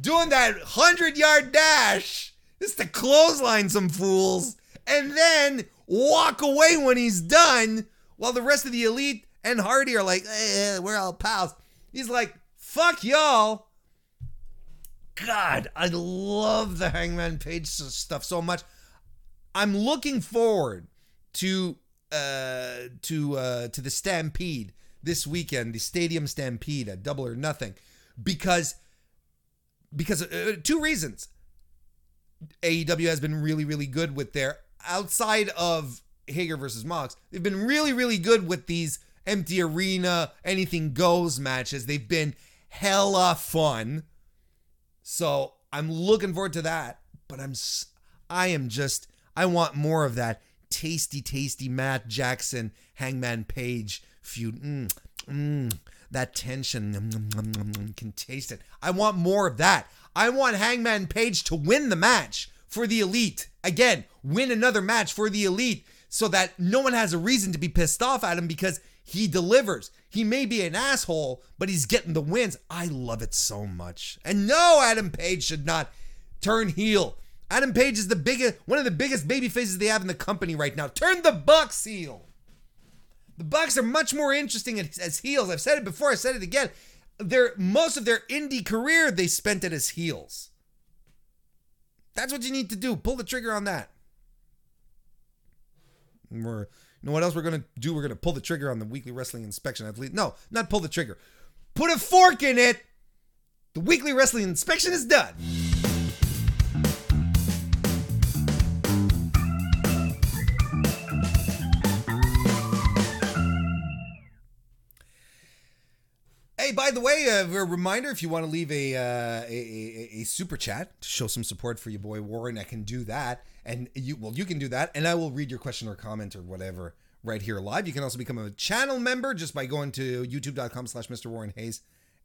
doing that 100 yard dash just to clothesline some fools and then walk away when he's done while the rest of the elite and Hardy are like, eh, we're all pals. He's like, fuck y'all. God, I love the Hangman Page stuff so much. I'm looking forward to uh to uh to the Stampede this weekend, the Stadium Stampede at Double or Nothing, because because uh, two reasons. AEW has been really really good with their outside of Hager versus Mox. They've been really really good with these empty arena anything goes matches. They've been hella fun. So, I'm looking forward to that, but I'm I am just I want more of that tasty tasty Matt Jackson Hangman Page feud. Mm, mm, that tension. Can taste it. I want more of that. I want Hangman Page to win the match for the elite. Again, win another match for the elite so that no one has a reason to be pissed off at him because he delivers. He may be an asshole, but he's getting the wins. I love it so much. And no, Adam Page should not turn heel. Adam Page is the biggest, one of the biggest baby faces they have in the company right now. Turn the Bucks heel. The Bucks are much more interesting as, as heels. I've said it before. I said it again. Their most of their indie career they spent it as heels. That's what you need to do. Pull the trigger on that. We're you know what else we're gonna do? We're gonna pull the trigger on the weekly wrestling inspection. At least no, not pull the trigger. Put a fork in it. The weekly wrestling inspection is done. Hey, by the way, uh, a reminder: if you want to leave a, uh, a, a a super chat to show some support for your boy Warren, I can do that, and you well, you can do that, and I will read your question or comment or whatever right here live. You can also become a channel member just by going to YouTube.com/slash Mr. Warren Hayes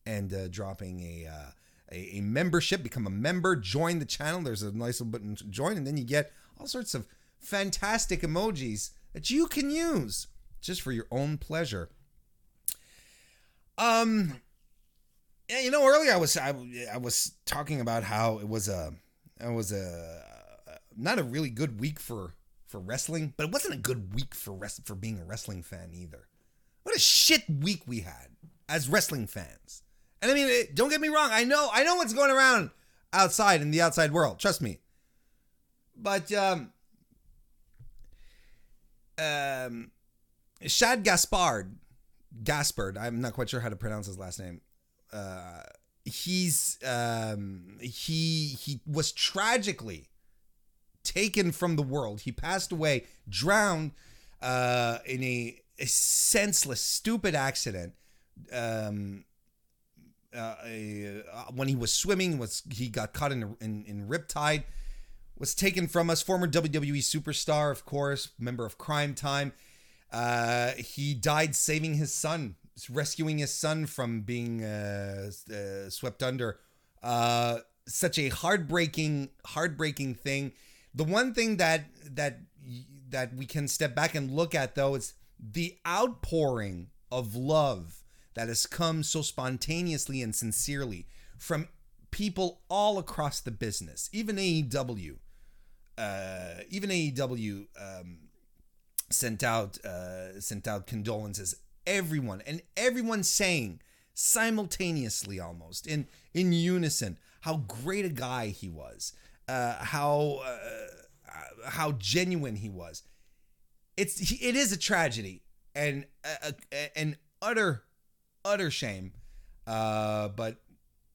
and uh, dropping a, uh, a a membership. Become a member, join the channel. There's a nice little button to join, and then you get all sorts of fantastic emojis that you can use just for your own pleasure. Um, yeah, you know, earlier I was I, I was talking about how it was a it was a not a really good week for for wrestling, but it wasn't a good week for rest for being a wrestling fan either. What a shit week we had as wrestling fans. And I mean, it, don't get me wrong. I know I know what's going around outside in the outside world. Trust me. But um, um, Shad Gaspard Gaspard. I'm not quite sure how to pronounce his last name. Uh, he's um, he he was tragically taken from the world. He passed away, drowned uh, in a, a senseless, stupid accident. Um, uh, uh, when he was swimming, was he got caught in in, in Riptide? Was taken from us. Former WWE superstar, of course, member of Cryme Tyme. Uh, he died saving his son, rescuing his son from being uh, uh, swept under. Uh, such a heartbreaking, heartbreaking thing. The one thing that that that we can step back and look at though is the outpouring of love that has come so spontaneously and sincerely from people all across the business, even AEW. Uh, even AEW um, sent out uh, sent out condolences. Everyone and everyone saying simultaneously, almost in in unison, how great a guy he was, uh, how uh, how genuine he was. It's it is a tragedy and an utter utter shame. Uh, but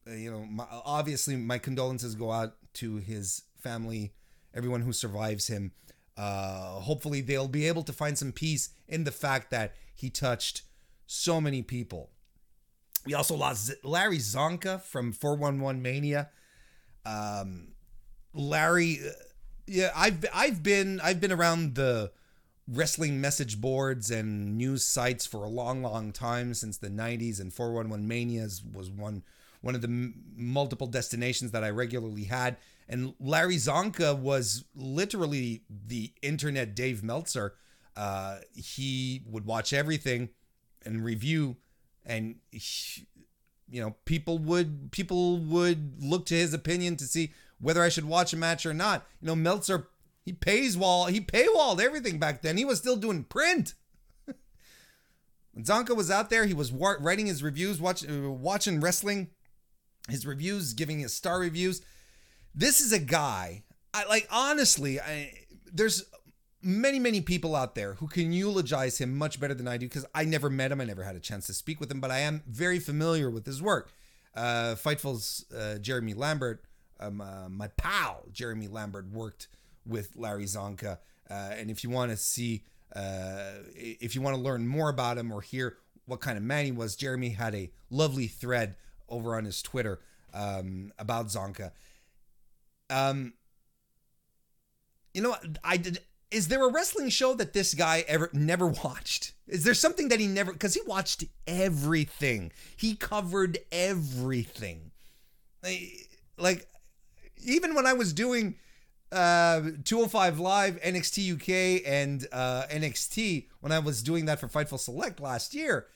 uh, you know, my, obviously, my condolences go out to his family, everyone who survives him. Uh, hopefully, they'll be able to find some peace in the fact that he touched so many people. We also lost Larry Csonka from 411 Mania. Um, Larry, uh, yeah, I've I've been I've been around the wrestling message boards and news sites for a long, long time since the 90s, and 411 Manias was one one of the m- multiple destinations that I regularly had. And Larry Csonka was literally the internet Dave Meltzer. Uh, he would watch everything and review, and he, you know people would people would look to his opinion to see whether I should watch a match or not. You know, Meltzer he pays wall he paywalled everything back then. He was still doing print. Csonka was out there, he was writing his reviews, watch, watching wrestling, his reviews, giving his star reviews. This is a guy. I like honestly. I, there's many many people out there who can eulogize him much better than I do because I never met him. I never had a chance to speak with him, but I am very familiar with his work. Uh, Fightful's uh, Jeremy Lambert, um, uh, my pal Jeremy Lambert, worked with Larry Csonka. Uh, and if you want to see, uh, if you want to learn more about him or hear what kind of man he was, Jeremy had a lovely thread over on his Twitter um, about Csonka. Um, you know, I did. Is there a wrestling show that this guy ever never watched? Is there something that he never? Because he watched everything. He covered everything. Like, even when I was doing uh 205 live NXT UK and uh NXT when I was doing that for Fightful Select last year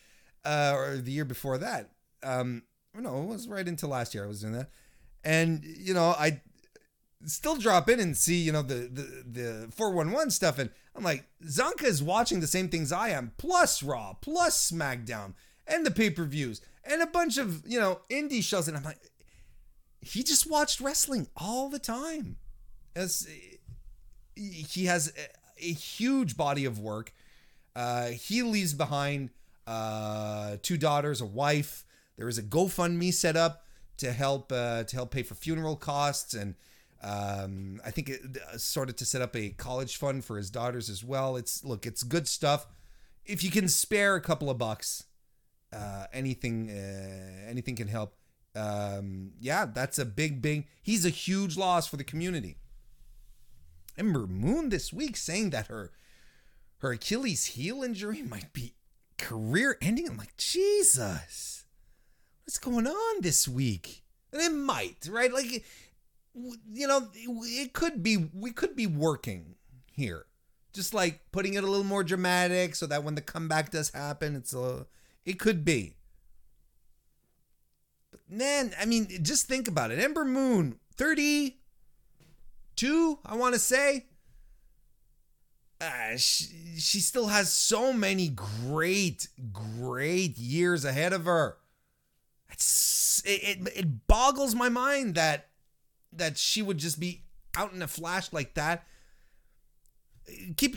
uh or the year before that um no it was right into last year I was doing that and you know I still drop in and see, you know, the the the 411 stuff and I'm like, Csonka is watching the same things I am, plus Raw, plus SmackDown, and the pay-per-views, and a bunch of, you know, indie shows and I'm like he just watched wrestling all the time. As he has a, huge body of work. Uh, he leaves behind uh, two daughters, a wife. There is a GoFundMe set up to help uh, to help pay for funeral costs, and um, I think it uh, started to set up a college fund for his daughters as well. It's look, it's good stuff. If you can spare a couple of bucks, uh, anything uh, anything can help. Um, yeah, that's a big, big. He's a huge loss for the community. Ember Moon this week saying that her her Achilles heel injury might be career ending. I'm like, Jesus, what's going on this week? And it might, right? Like, you know, it could be, we could be working here. Just like putting it a little more dramatic so that when the comeback does happen, it's a, it could be. But man, I mean, just think about it. Ember Moon, 30, two, I want to say. Uh, she, she still has so many great, great years ahead of her. It's, it, it, it boggles my mind that that she would just be out in a flash like that. Keep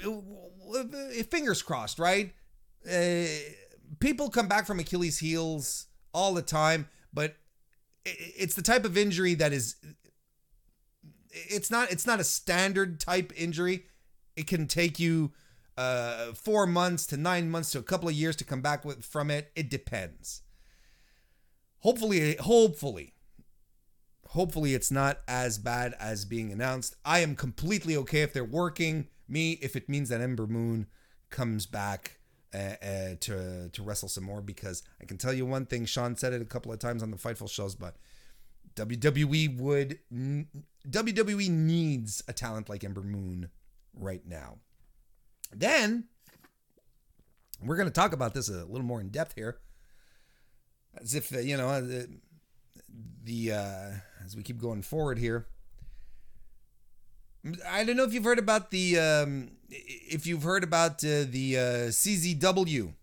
fingers crossed, right? Uh, people come back from Achilles heels all the time, but it's the type of injury that is it's not it's not a standard type injury. It can take you uh, four months to nine months to a couple of years to come back with from it. It depends. Hopefully, hopefully, hopefully it's not as bad as being announced. I am completely okay if they're working me if it means that Ember Moon comes back uh, uh, to to wrestle some more because I can tell you one thing. Sean said it a couple of times on the Fightful shows, but WWE would WWE needs a talent like Ember Moon right now. Then we're going to talk about this a little more in depth here, as if uh, you know the, uh, as we keep going forward here. I don't know if you've heard about the um, if you've heard about uh, the uh, CZW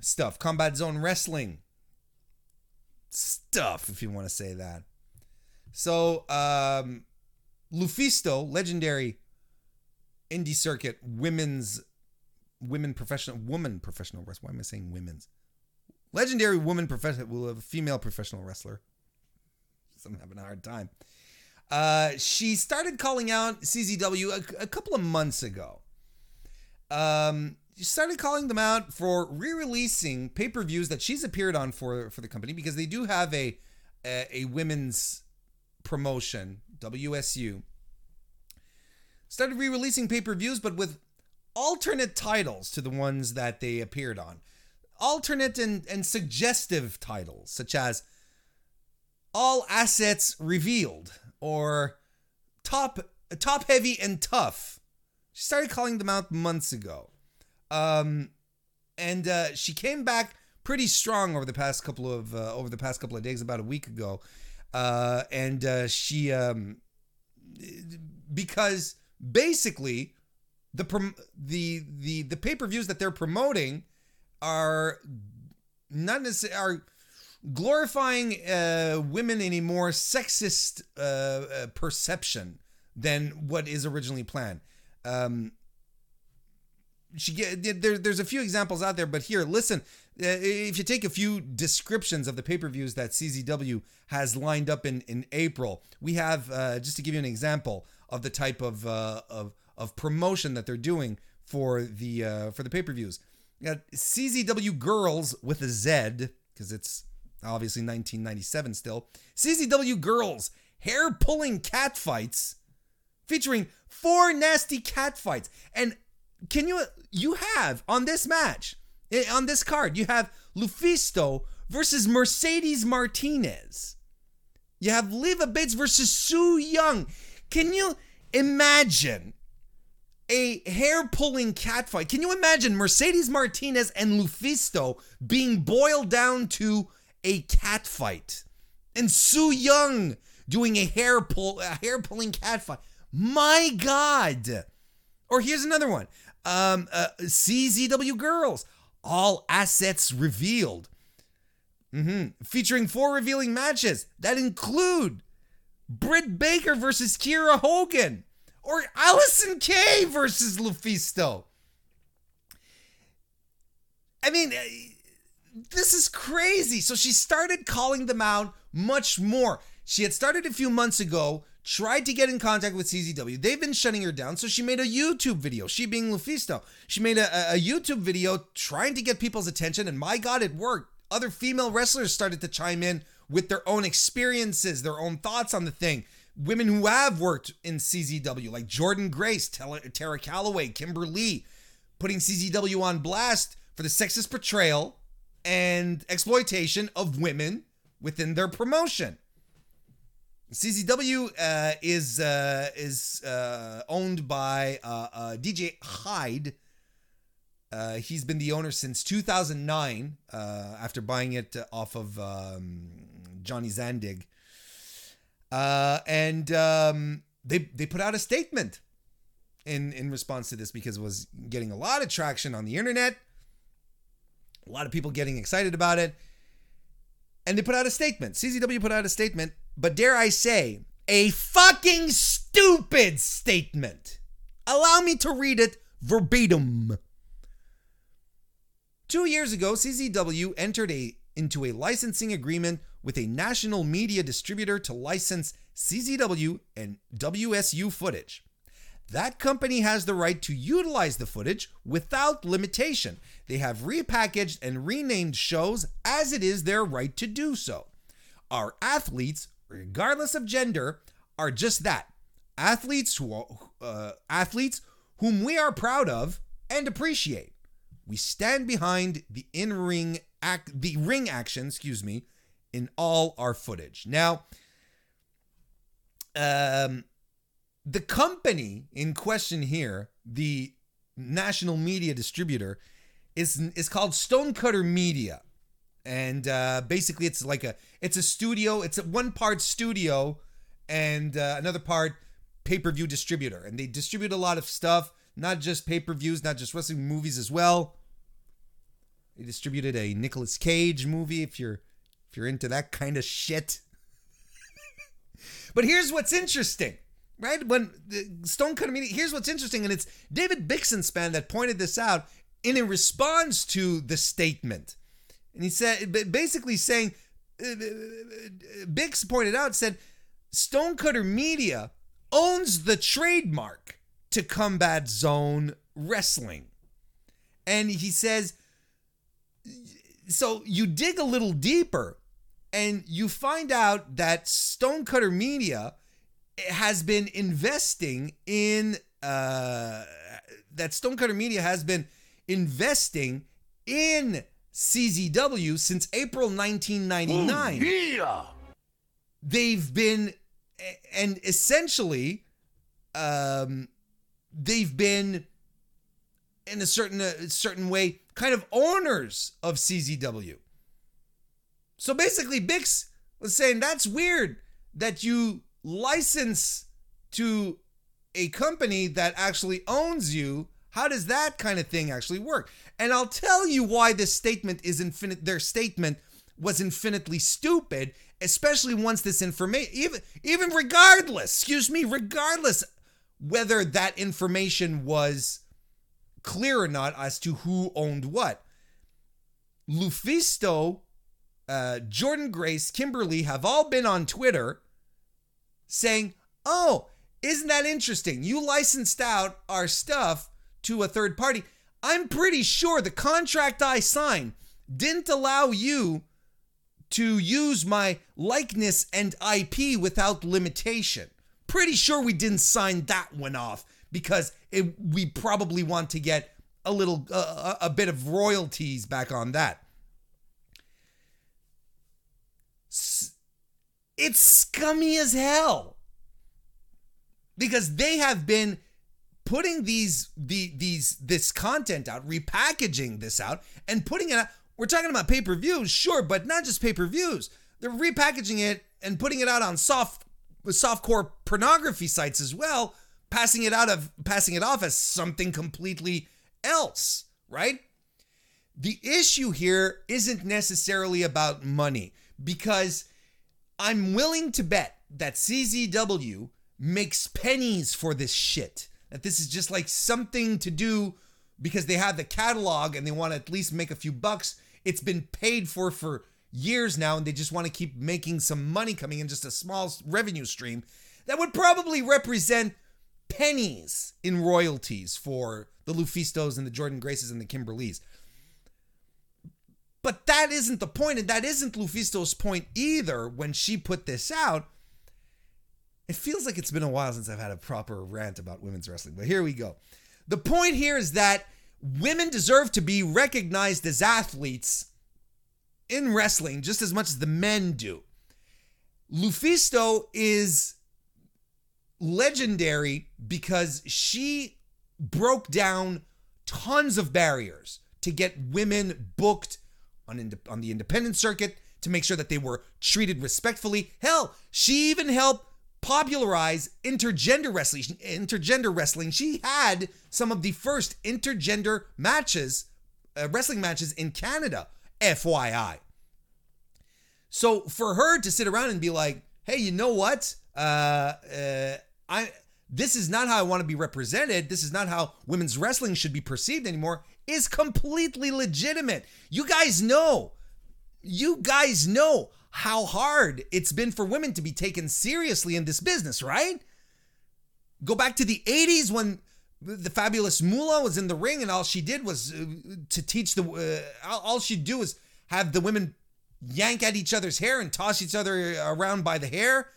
stuff, Combat Zone Wrestling stuff, if you want to say that. So, um, Lufisto, legendary indie circuit women's women professional woman professional wrestler. Why am I saying women's? Legendary woman professional, have a female professional wrestler. I'm having a hard time. Uh, she started calling out CZW a, a couple of months ago. Um, she started calling them out for re-releasing pay-per-views that she's appeared on for for the company because they do have a a, a women's promotion, WSU, started re releasing pay per views, but with alternate titles to the ones that they appeared on. Alternate and, and suggestive titles, such as All Assets Revealed or Top Top Heavy and Tough. She started calling them out months ago. Um, and uh, she came back pretty strong over the past couple of uh, over the past couple of days, about a week ago, uh, and uh, she um, because basically the prom- the the the pay per views that they're promoting are not necessarily are glorifying uh, women in a more sexist uh, uh, perception than what is originally planned. Um, she get there, there's a few examples out there, but here, listen. Uh, if you take a few descriptions of the pay-per-views that CZW has lined up in in April, we have uh, just to give you an example of the type of uh, of of promotion that they're doing for the for the pay-per-views. Got CZW Girls with a Z because it's obviously 1997 still. CZW Girls hair pulling cat fights featuring four nasty cat fights and can you you have on this match eh, on this card you have Lufisto versus Mercedes Martinez. You have Leva Bates versus Su Yung. Can you imagine a hair pulling catfight? Can you imagine Mercedes Martinez and Lufisto being boiled down to a cat fight And Su Yung doing a hair pull, a hair pulling cat fight. My God. Or here's another one. Um, uh, CZW Girls, all assets revealed. Mm-hmm. Featuring four revealing matches that include Britt Baker versus Kiera Hogan or Allysin Kay versus Lufisto. I mean, this is crazy. So she started calling them out much more. She had started a few months ago, tried to get in contact with CZW. They've been shutting her down. So she made a YouTube video, she being Lufisto. She made a, a YouTube video trying to get people's attention. And my God, it worked. Other female wrestlers started to chime in with their own experiences, their own thoughts on the thing. Women who have worked in CZW, like Jordynne Grace, Tara Calloway, Kimber Lee, putting CZW on blast for the sexist portrayal and exploitation of women within their promotion. CZW uh, is uh, is uh, owned by uh, uh, DJ Hyde. Uh, he's been the owner since 2009 after buying it off of um, Johnny Zandig. and um, they they put out a statement in in response to this because it was getting a lot of traction on the internet a lot of people getting excited about it. And they put out a statement. CZW put out a statement, but dare I say, a fucking stupid statement. Allow me to read it verbatim. Two years ago, CZW entered a, into a licensing agreement with a national media distributor to license CZW and WSU footage. That company has the right to utilize the footage without limitation. They have repackaged and renamed shows as it is their right to do so. Our athletes, regardless of gender, are just that athletes who uh, athletes whom we are proud of and appreciate. We stand behind the in-ring act, the ring action, excuse me, in all our footage. Now, um, the company in question here, the national media distributor, is is called Stonecutter Media, and uh, basically it's like a it's a studio. It's a one part studio and uh, another part pay per view distributor, and they distribute a lot of stuff, not just pay per views, not just wrestling movies as well. They distributed a Nicolas Cage movie if you're if you're into that kind of shit. but here's what's interesting right? When Stonecutter Media, here's what's interesting, and it's David Bixenspan that pointed this out in a response to the statement. And he said, basically saying, uh, uh, uh, Bix pointed out, said, Stonecutter Media owns the trademark to Combat Zone Wrestling. And he says, so you dig a little deeper and you find out that Stonecutter Media has been investing in uh, that Stonecutter Media has been investing in CZW since April 1999. yeah. They've been and essentially um they've been in a certain a certain way kind of owners of CZW. So basically Bix was saying that's weird that you license to a company that actually owns you how does that kind of thing actually work? And i'll tell you why this statement is infinite their statement was infinitely stupid especially once this information even even regardless excuse me regardless whether that information was clear or not as to who owned what. Lufisto uh, jordynne grace kimber lee have all been on twitter saying, Oh, isn't that interesting? You licensed out our stuff to a third party. I'm pretty sure the contract I signed didn't allow you to use my likeness and IP without limitation. Pretty sure we didn't sign that one off because it, we probably want to get a little uh, a bit of royalties back on that. It's scummy as hell. Because they have been putting these the these this content out, repackaging this out and putting it out. We're talking about pay-per-views, sure, but not just pay-per-views. They're repackaging it and putting it out on soft softcore pornography sites as well, passing it out of passing it off as something completely else, right? The issue here isn't necessarily about money because I'm willing to bet that CZW makes pennies for this shit. That this is just like something to do because they have the catalog and they want to at least make a few bucks. It's been paid for for years now and they just want to keep making some money coming in just a small revenue stream that would probably represent pennies in royalties for the Lufistos and the Jordynne Graces and the Kimberlys. But that isn't the point, and that isn't Lufisto's point either when she put this out. It feels like it's been a while since I've had a proper rant about women's wrestling, but here we go. The point here is that women deserve to be recognized as athletes in wrestling just as much as the men do. Lufisto is legendary because she broke down tons of barriers to get women booked on, on the independent circuit to make sure that they were treated respectfully. Hell, she even helped popularize intergender wrestling. Intergender wrestling. She had some of the first intergender matches, uh, wrestling matches in Canada. FYI. So for her to sit around and be like, "Hey, you know what? Uh, uh, I this is not how I want to be represented. This is not how women's wrestling should be perceived anymore." Is completely legitimate. You guys know. You guys know how hard it's been for women to be taken seriously in this business, right? Go back to the 80s when the fabulous Moolah was in the ring and all she did was uh, to teach the uh, all she'd do is have the women yank at each other's hair and toss each other around by the hair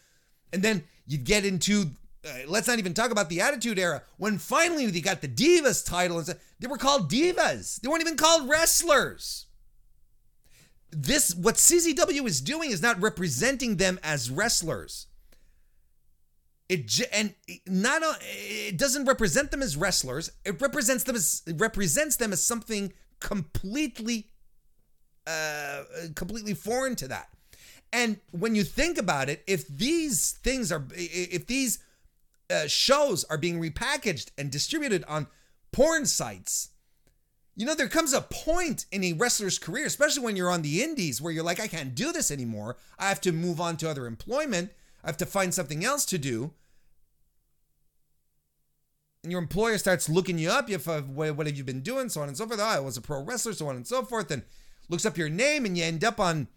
and then you'd get into uh, let's not even talk about the attitude era when finally they got the divas title and they were called divas they weren't even called wrestlers this what CZW is doing is not representing them as wrestlers. It and not it doesn't represent them as wrestlers. It represents them as represents them as something completely uh completely foreign to that. And when you think about it, if these things are if these uh, shows are being repackaged and distributed on porn sites, you know, there comes a point in a wrestler's career, especially when you're on the indies, where you're like, I can't do this anymore. I have to move on to other employment. I have to find something else to do. And your employer starts looking you up. You have, what have you been doing? So on and so forth. Oh, I was a pro wrestler, so on and so forth. And looks up your name, and you end up on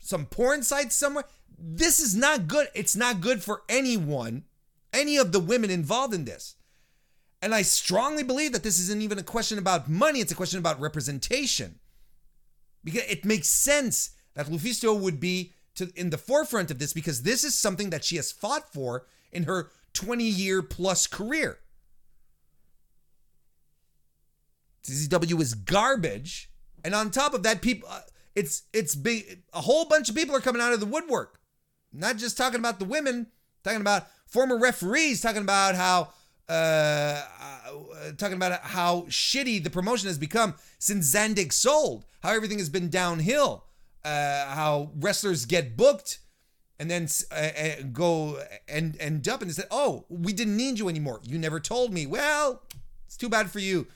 some porn site somewhere. This is not good. It's not good for anyone, any of the women involved in this. And I strongly believe that this isn't even a question about money, it's a question about representation. Because it makes sense that Lufisto would be to, in the forefront of this because this is something that she has fought for in her 20 year plus career. CZW is garbage. And on top of that, people, uh, it's it's big. A whole bunch of people are coming out of the woodwork. Not just talking about the women, talking about former referees, talking about how uh, uh, talking about how shitty the promotion has become since Zandig sold, how everything has been downhill, uh, how wrestlers get booked and then uh, uh, go and end up and they said, "Oh, we didn't need you anymore. You never told me." Well, it's too bad for you.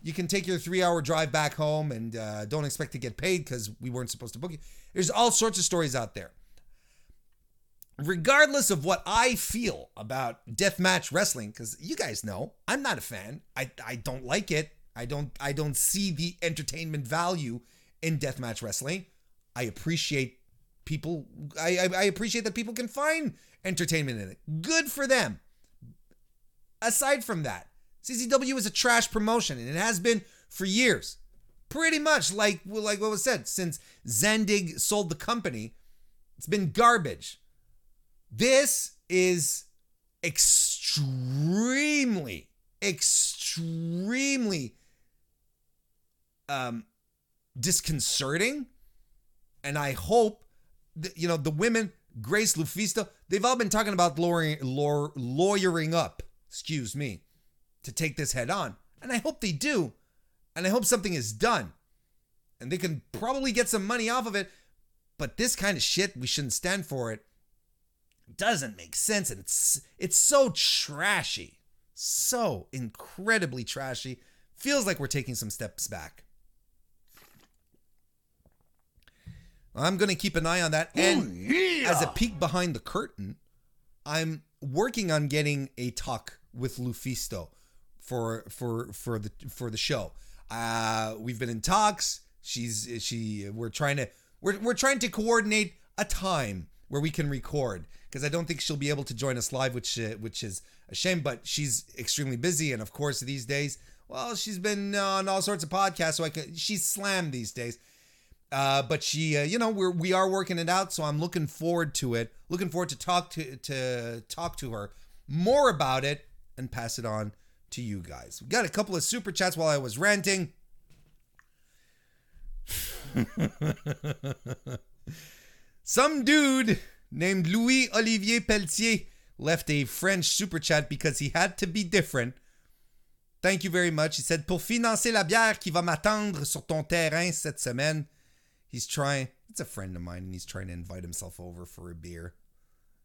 You can take your three-hour drive back home and uh, don't expect to get paid because we weren't supposed to book you. There's all sorts of stories out there regardless of what I feel about deathmatch wrestling, because you guys know I'm not a fan. I, I don't like it. I don't I don't see the entertainment value in deathmatch wrestling. I appreciate people. I, I, I appreciate that people can find entertainment in it. Good for them. Aside from that, CZW is a trash promotion, and it has been for years. Pretty much like like what was said since Zandig sold the company. It's been garbage. This is extremely, extremely um, disconcerting. And I hope that, you know, the women, Grace Lufisto, they've all been talking about lawyering, law, lawyering up, excuse me, to take this head on. And I hope they do. And I hope something is done. And they can probably get some money off of it. But this kind of shit, we shouldn't stand for it. Doesn't make sense and it's it's so trashy. So incredibly trashy. Feels like we're taking some steps back. I'm going to keep an eye on that. And yeah. as a peek behind the curtain, I'm working on getting a talk with Lufisto for for for the for the show. Uh, we've been in talks. She's she. We're trying to we're we're trying to coordinate a time where we can record because I don't think she'll be able to join us live, which uh, which is a shame. But she's extremely busy, and of course these days, well, she's been on all sorts of podcasts, so I can. She's slammed these days. Uh, but she, uh, you know, we're we are working it out, so I'm looking forward to it. Looking forward to talk to to talk to her more about it and pass it on to you guys. We got a couple of super chats while I was ranting. Some dude named Louis Olivier Pelletier left a French super chat because he had to be different. Thank you very much. He said Pour financer la bière qui va m'attendre sur ton terrain cette semaine. He's trying, it's a friend of mine, and he's trying to invite himself over for a beer.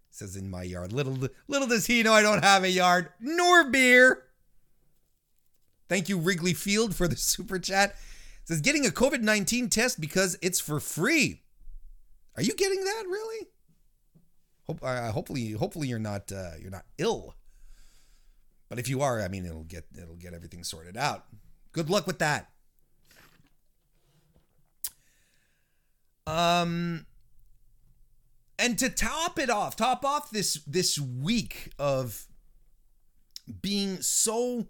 He says in my yard. Little little does he know I don't have a yard nor beer. Thank you, Wrigley Field, for the super chat. It says getting a COVID 19 test because it's for free. Are you getting that really? Hope, uh, hopefully, hopefully you're not uh, you're not ill. But if you are, I mean, it'll get it'll get everything sorted out. Good luck with that. Um, and to top it off, top off this this week of being so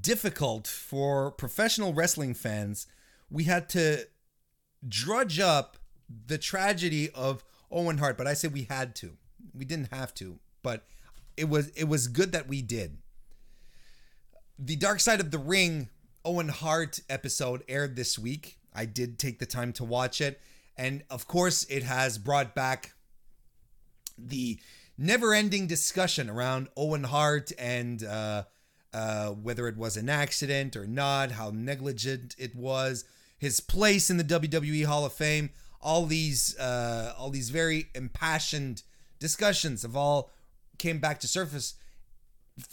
difficult for professional wrestling fans, we had to drudge up the tragedy of Owen Hart. But I said we had to. We didn't have to, but it was it was good that we did. The Dark Side of the Ring Owen Hart episode aired this week. I did take the time to watch it. And of course, it has brought back the never ending discussion around Owen Hart and uh, uh, whether it was an accident or not, how negligent it was, his place in the WWE Hall of Fame. All these, uh, all these very impassioned discussions have all came back to surface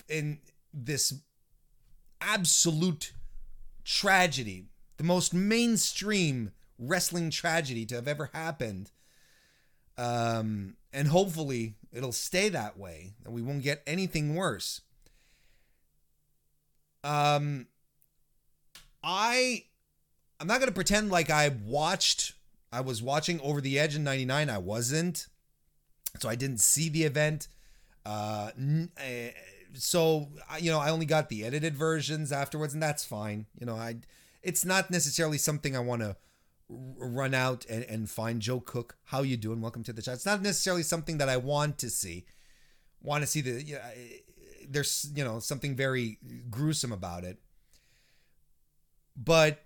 in this absolute tragedy, the most mainstream wrestling tragedy to have ever happened. Um, and hopefully it'll stay that way and we won't get anything worse. Um, I, I'm not going to pretend like I watched, I was watching Over the Edge in 99. I wasn't. So I didn't see the event. Uh, uh, so you know, I only got the edited versions afterwards, and that's fine. You know, I, it's not necessarily something I want to run out and, and find Joe Cook. How you doing? Welcome to the chat. It's not necessarily something that I want to see. Want to see the you know, there's you know something very gruesome about it. But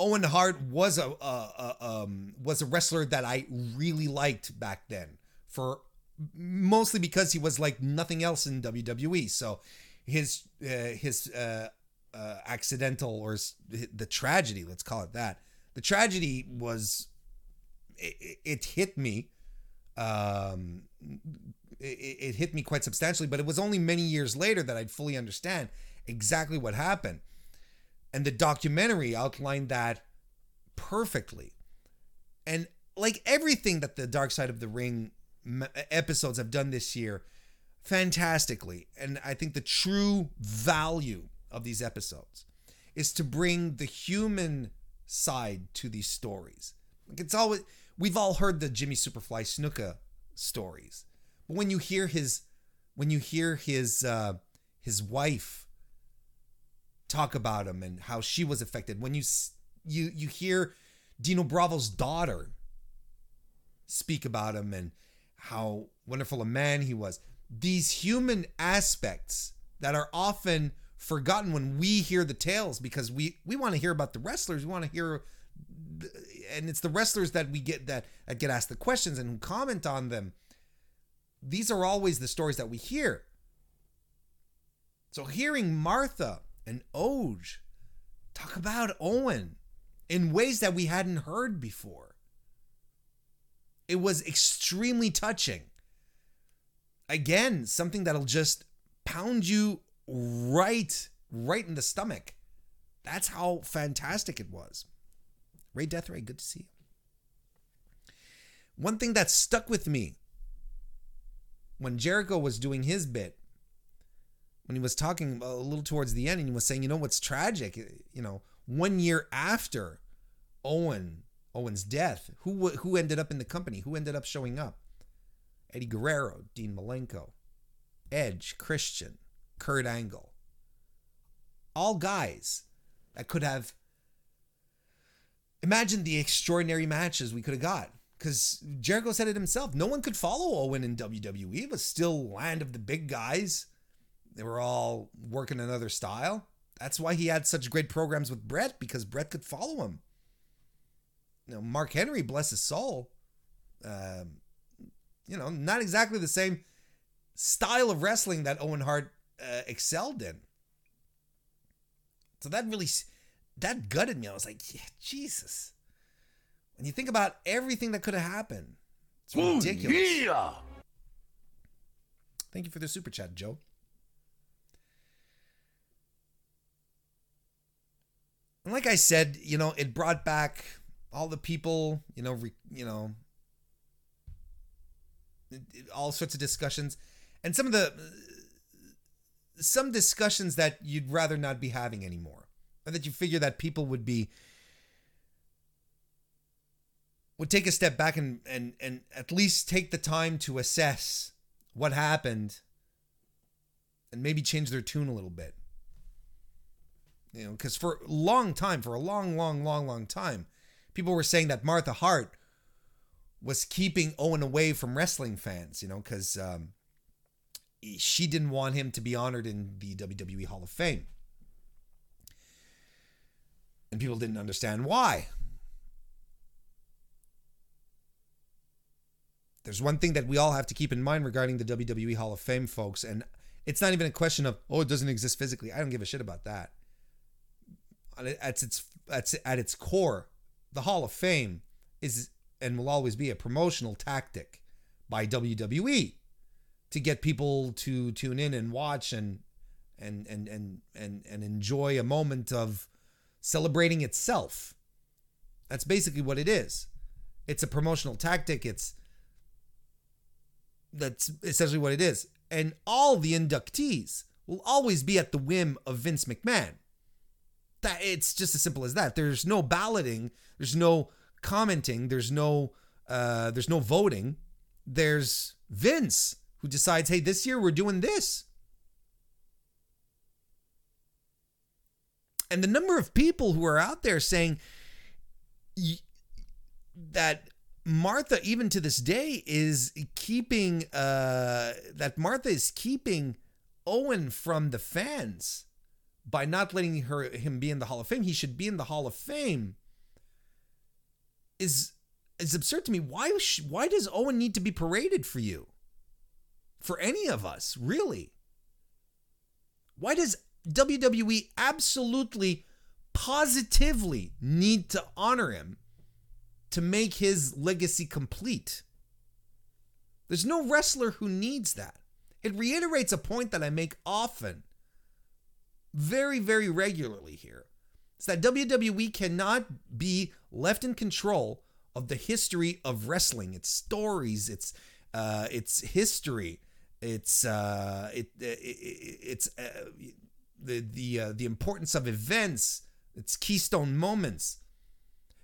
Owen Hart was a, a, a um was a wrestler that I really liked back then for mostly because he was like nothing else in WWE. So his uh, his uh, uh, accidental or the tragedy, let's call it that. The tragedy was it, it hit me. Um, it, it hit me quite substantially, but it was only many years later that I'd fully understand exactly what happened. And the documentary outlined that perfectly. And like everything that the Dark Side of the Ring episodes have done this year, fantastically. And I think the true value of these episodes is to bring the human side to these stories. Like it's always we've all heard the Jimmy Superfly Snuka stories, but when you hear his when you hear his uh, his wife talk about him and how she was affected, when you you you hear Dino Bravo's daughter speak about him and how wonderful a man he was, these human aspects that are often forgotten when we hear the tales because we we want to hear about the wrestlers we want to hear and it's the wrestlers that we get that, that get asked the questions and who comment on them. These are always the stories that we hear. So hearing martha and Oje talk about owen in ways that we hadn't heard before it was extremely touching again, something that'll just pound you right, right in the stomach. That's how fantastic it was. Ray Deathray, good to see you. One thing that stuck with me when Jericho was doing his bit, when he was talking a little towards the end, and he was saying, you know what's tragic? You know, one year after Owen Owen's death, who who ended up in the company? Who ended up showing up? Eddie Guerrero, Dean Malenko, Edge, Christian, Kurt Angle. All guys that could have imagine the extraordinary matches we could have got. Because Jericho said it himself. No one could follow Owen in WWE. It was still land of the big guys. They were all working another style. That's why he had such great programs with Bret, because Bret could follow him. You know, Mark Henry, bless his soul, um, you know, not exactly the same style of wrestling that Owen Hart uh, excelled in. So that really that gutted me. I was like, yeah, Jesus. When you think about everything that could have happened, it's ridiculous. Oh, yeah. Thank you for the super chat, Joe. And like I said, you know, it brought back all the people, you know, re, you know, all sorts of discussions, and some of the some discussions that you'd rather not be having anymore, or that you figure that people would be would take a step back and and and at least take the time to assess what happened and maybe change their tune a little bit. You know, because for a long time, for a long, long, long, long time, people were saying that Martha Hart was keeping Owen away from wrestling fans, you know, because um, she didn't want him to be honored in the WWE Hall of Fame. And people didn't understand why. There's one thing that we all have to keep in mind regarding the WWE Hall of Fame, folks, and it's not even a question of, oh, it doesn't exist physically. I don't give a shit about that. At its, at its core, the Hall of Fame is and will always be a promotional tactic by WWE to get people to tune in and watch and and and and and, and enjoy a moment of celebrating itself. That's basically what it is. It's a promotional tactic. It's that's essentially what it is. And all the inductees will always be at the whim of Vince McMahon. That it's just as simple as that. There's no balloting. There's no commenting. There's no uh, there's no voting. There's Vince who decides, hey, this year we're doing this. And the number of people who are out there saying that Martha, even to this day, is keeping uh, that Martha is keeping Owen from the fans by not letting her him be in the Hall of Fame. He should be in the Hall of Fame. Is is absurd to me. Why why does Owen need to be paraded for you? For any of us, really? Why does WWE absolutely positively need to honor him to make his legacy complete? There's no wrestler who needs that. It reiterates a point that I make often, very, very regularly here. It's that WWE cannot be left in control of the history of wrestling, its stories, its uh, its history, its uh, it, it, it's uh, the the uh, the importance of events, its keystone moments,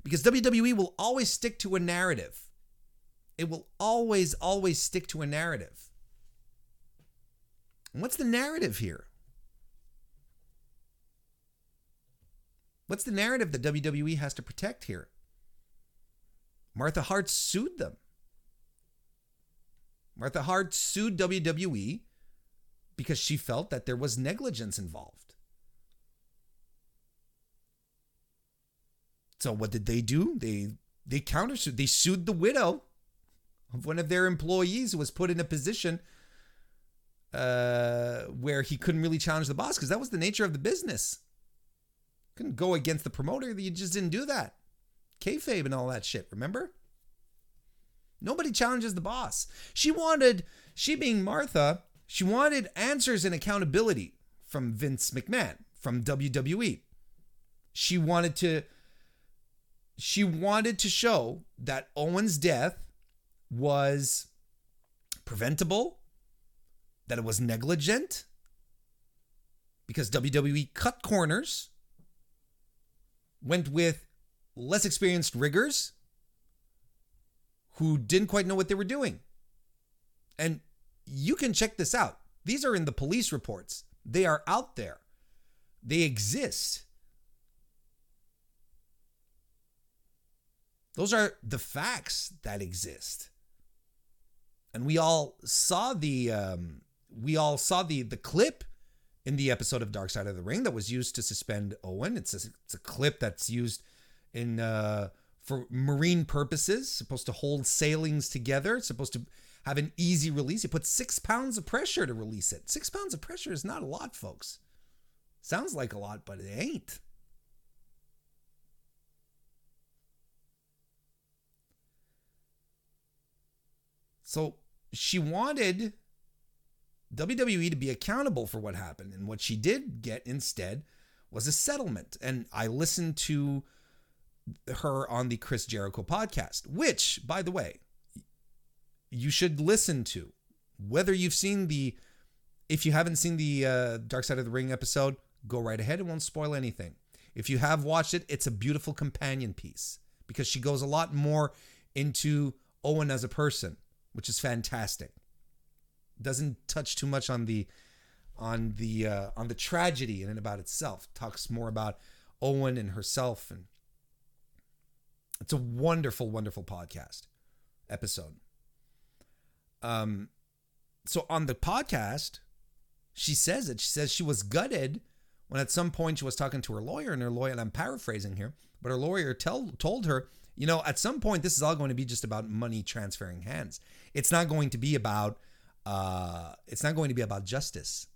because WWE will always stick to a narrative. It will always always stick to a narrative. What's the narrative here? What's the narrative that WWE has to protect here? Martha Hart sued them. Martha Hart sued WWE because she felt that there was negligence involved. So what did they do? They they countersued. They sued the widow of one of their employees who was put in a position uh, where he couldn't really challenge the boss because that was the nature of the business. Couldn't go against the promoter. You just didn't do that kayfabe and all that shit. Remember? Nobody challenges the boss. She wanted She being Martha, she wanted answers and accountability from Vince McMahon, from WWE. She wanted to she wanted to show that Owen's death was preventable, that it was negligent, because WWE cut corners, went with less experienced riggers who didn't quite know what they were doing. And you can check this out. These are in the police reports, they are out there, they exist. Those are the facts that exist. And we all saw the um, we all saw the the clip in the episode of Dark Side of the Ring that was used to suspend Owen. It's a, it's a clip that's used in uh, for marine purposes, supposed to hold sailings together, supposed to have an easy release. You put six pounds of pressure to release it. Six pounds of pressure is not a lot, folks. Sounds like a lot, but it ain't. So she wanted WWE to be accountable for what happened. And what she did get instead was a settlement. And I listened to her on the Chris Jericho podcast, which, by the way, you should listen to. Whether you've seen the, if you haven't seen the uh, Dark Side of the Ring episode, go right ahead. It won't spoil anything. If you have watched it, it's a beautiful companion piece because she goes a lot more into Owen as a person, which is fantastic doesn't touch too much on the on the uh, on the tragedy in and about itself. Talks more about Owen and herself, and it's a wonderful, wonderful podcast episode. Um, so on the podcast, she says it. She says she was gutted when at some point she was talking to her lawyer, and her lawyer, and I'm paraphrasing here, but her lawyer tell, told her, you know, at some point this is all going to be just about money transferring hands. It's not going to be about uh, it's not going to be about justice.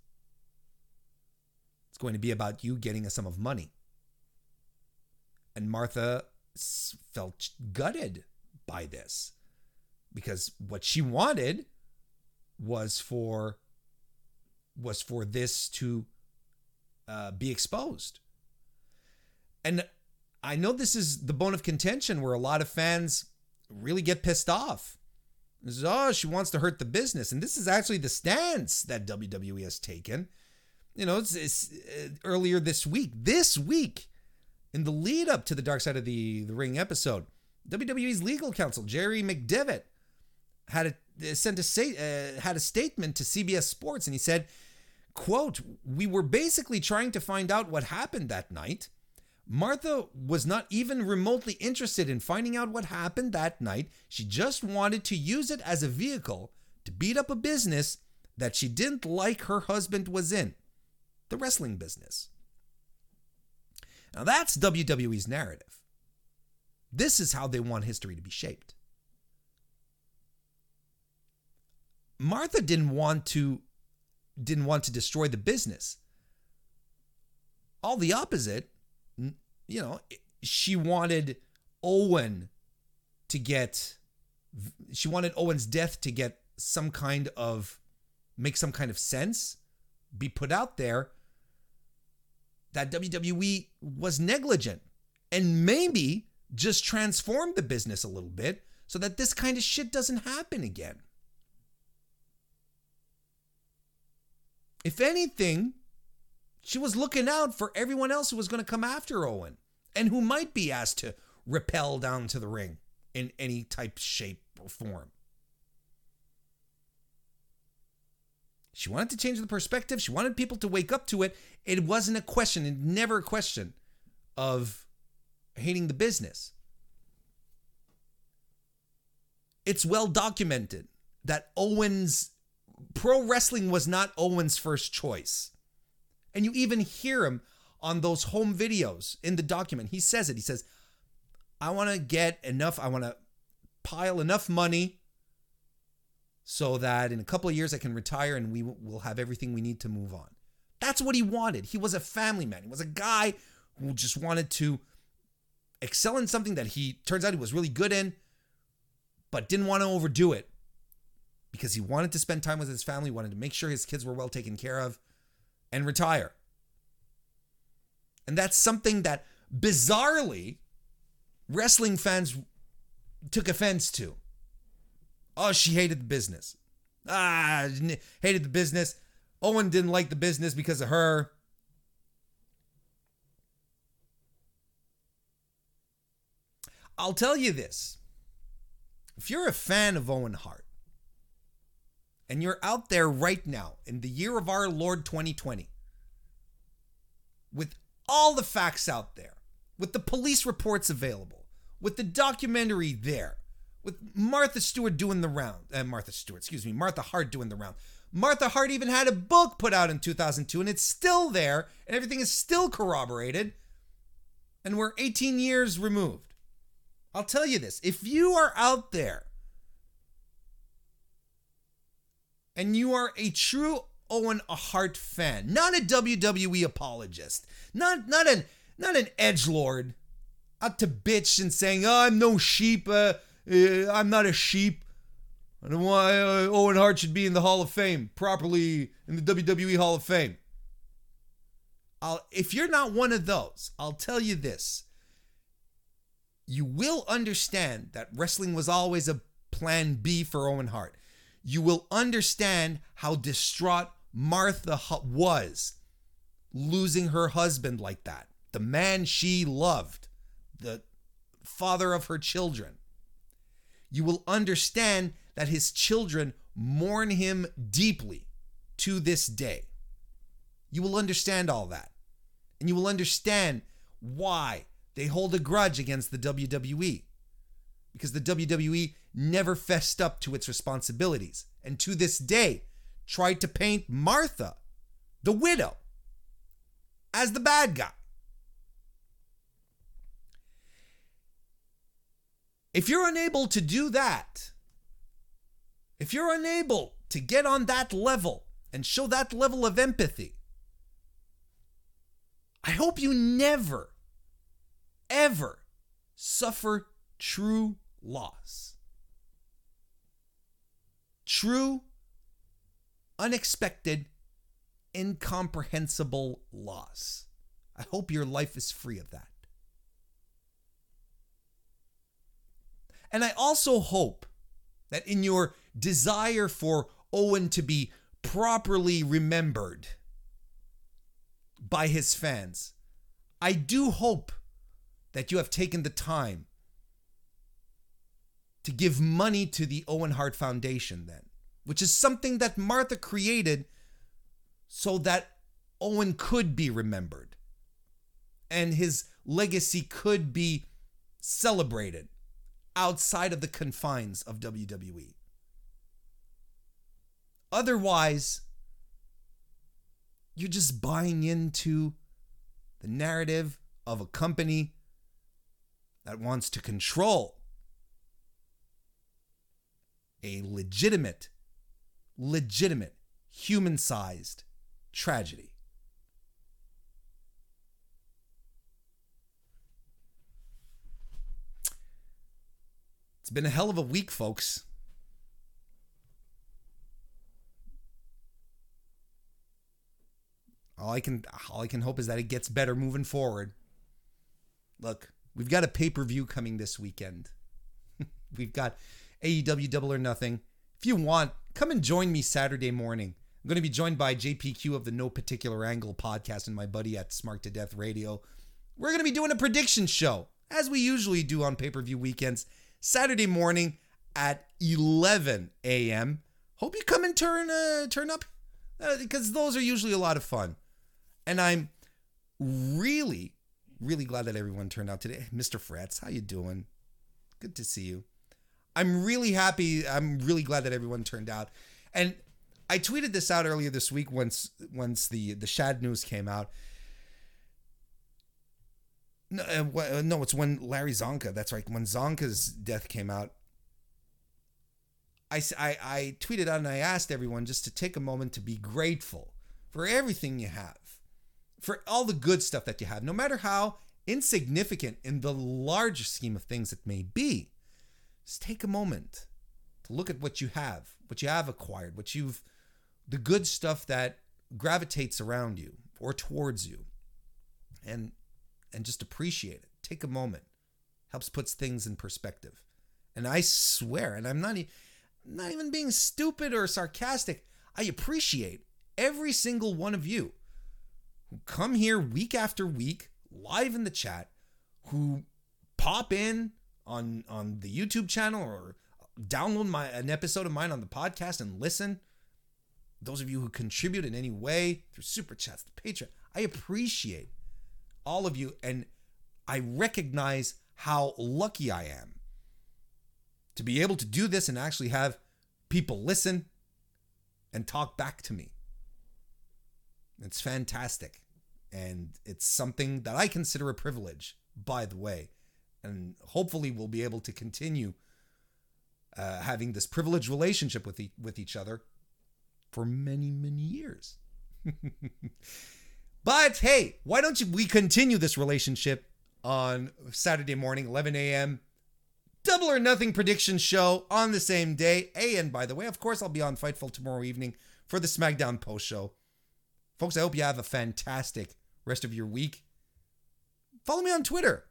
It's going to be about you getting a sum of money. And Martha felt gutted by this because what she wanted was for was for this to uh, be exposed. And I know this is the bone of contention where a lot of fans really get pissed off oh, she wants to hurt the business. And this is actually the stance that WWE has taken. You know, it's, it's uh, earlier this week, this week, in the lead up to the Dark Side of the, the Ring episode, WWE's legal counsel, Jerry McDevitt, had a, uh, sent a uh, had a statement to CBS Sports, and he said, quote, we were basically trying to find out what happened that night Martha was not even remotely interested in finding out what happened that night. She just wanted to use it as a vehicle to beat up a business that she didn't like her husband was in the wrestling business. Now, that's WWE's narrative. This is how they want history to be shaped. Martha didn't want to didn't want to destroy the business. All the opposite you know, she wanted Owen to get, she wanted Owen's death to get some kind of, make some kind of sense, be put out there that WWE was negligent and maybe just transform the business a little bit so that this kind of shit doesn't happen again. If anything, she was looking out for everyone else who was going to come after Owen and who might be asked to rappel down to the ring in any type, shape, or form. She wanted to change the perspective. She wanted people to wake up to it. It wasn't a question, it never a question of hating the business. It's well documented that Owens pro wrestling was not Owens' first choice. And you even hear him on those home videos in the document. He says it. He says, I want to get enough, I want to pile enough money so that in a couple of years I can retire and we will have everything we need to move on. That's what he wanted. He was a family man. He was a guy who just wanted to excel in something that he turns out he was really good in, but didn't want to overdo it. because he wanted to spend time with his family, wanted to make sure his kids were well taken care of, and retire. And that's something that bizarrely wrestling fans took offense to. Oh, she hated the business. Ah, hated the business. Owen didn't like the business because of her. I'll tell you this. If you're a fan of Owen Hart and you're out there right now in the year of our Lord 2020 with all the facts out there, with the police reports available, with the documentary there, with Martha Stewart doing the round, uh, Martha Stewart, excuse me, Martha Hart doing the round. Martha Hart even had a book put out in 2002 and it's still there and everything is still corroborated. And we're 18 years removed. I'll tell you this if you are out there and you are a true Owen Hart fan, not a WWE apologist, not not an not an edge lord, out to bitch and saying, "Oh, I'm no sheep. Uh, uh, I'm not a sheep. I don't why uh, Owen Hart should be in the Hall of Fame properly in the WWE Hall of Fame." I'll, if you're not one of those, I'll tell you this. You will understand that wrestling was always a plan B for Owen Hart. You will understand how distraught Martha was losing her husband like that, the man she loved, the father of her children. You will understand that his children mourn him deeply to this day. You will understand all that. And you will understand why they hold a grudge against the WWE. Because the WWE never fessed up to its responsibilities. And to this day, tried to paint Martha, the widow, as the bad guy. If you're unable to do that, if you're unable to get on that level and show that level of empathy, I hope you never, ever suffer true loss. True unexpected, incomprehensible loss. I hope your life is free of that. And I also hope that in your desire for Owen to be properly remembered by his fans, I do hope that you have taken the time to give money to the Owen Hart Foundation then which is something that Martha created so that Owen could be remembered and his legacy could be celebrated outside of the confines of WWE. Otherwise, you're just buying into the narrative of a company that wants to control a legitimate legitimate, human sized tragedy. It's been a hell of a week, folks. All I can all I can hope is that it gets better moving forward. Look, we've got a pay-per-view coming this weekend. we've got AEW Double or Nothing. If you want, come and join me Saturday morning. I'm going to be joined by JPQ of the No Particular Angle podcast and my buddy at Smart to Death Radio. We're going to be doing a prediction show, as we usually do on pay per view weekends, Saturday morning at 11 a.m. Hope you come and turn uh, turn up uh, because those are usually a lot of fun. And I'm really, really glad that everyone turned out today. Mr. Fretz, how you doing? Good to see you. I'm really happy. I'm really glad that everyone turned out. And I tweeted this out earlier this week once once the the Shad news came out. No, uh, no, it's when Larry Csonka. That's right. When Csonka's death came out, I, I, I tweeted out and I asked everyone just to take a moment to be grateful for everything you have, for all the good stuff that you have, no matter how insignificant in the larger scheme of things it may be. Just take a moment to look at what you have, what you have acquired, what you've, the good stuff that gravitates around you or towards you, and and just appreciate it. Take a moment. Helps puts things in perspective. And I swear, and I'm not, e- not even being stupid or sarcastic. I appreciate every single one of you who come here week after week, live in the chat, who pop in on on the YouTube channel or download my an episode of mine on the podcast and listen. Those of you who contribute in any way through super chats, the Patreon, I appreciate all of you, and I recognize how lucky I am to be able to do this and actually have people listen and talk back to me. It's fantastic. And it's something that I consider a privilege, by the way. And hopefully, we'll be able to continue uh, having this privileged relationship with, e- with each other for many, many years. but hey, why don't you, we continue this relationship on Saturday morning, 11 a.m. Double or nothing prediction show on the same day. And by the way, of course, I'll be on Fightful tomorrow evening for the SmackDown post show. Folks, I hope you have a fantastic rest of your week. Follow me on Twitter.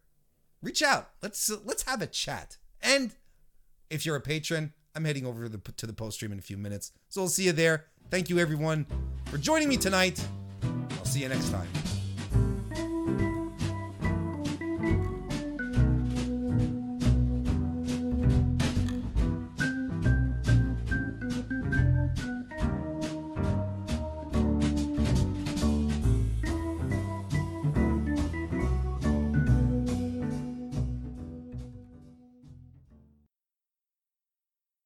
Reach out. Let's let's have a chat. And if you're a patron, I'm heading over to the, to the post stream in a few minutes. So I'll see you there. Thank you everyone for joining me tonight. I'll see you next time.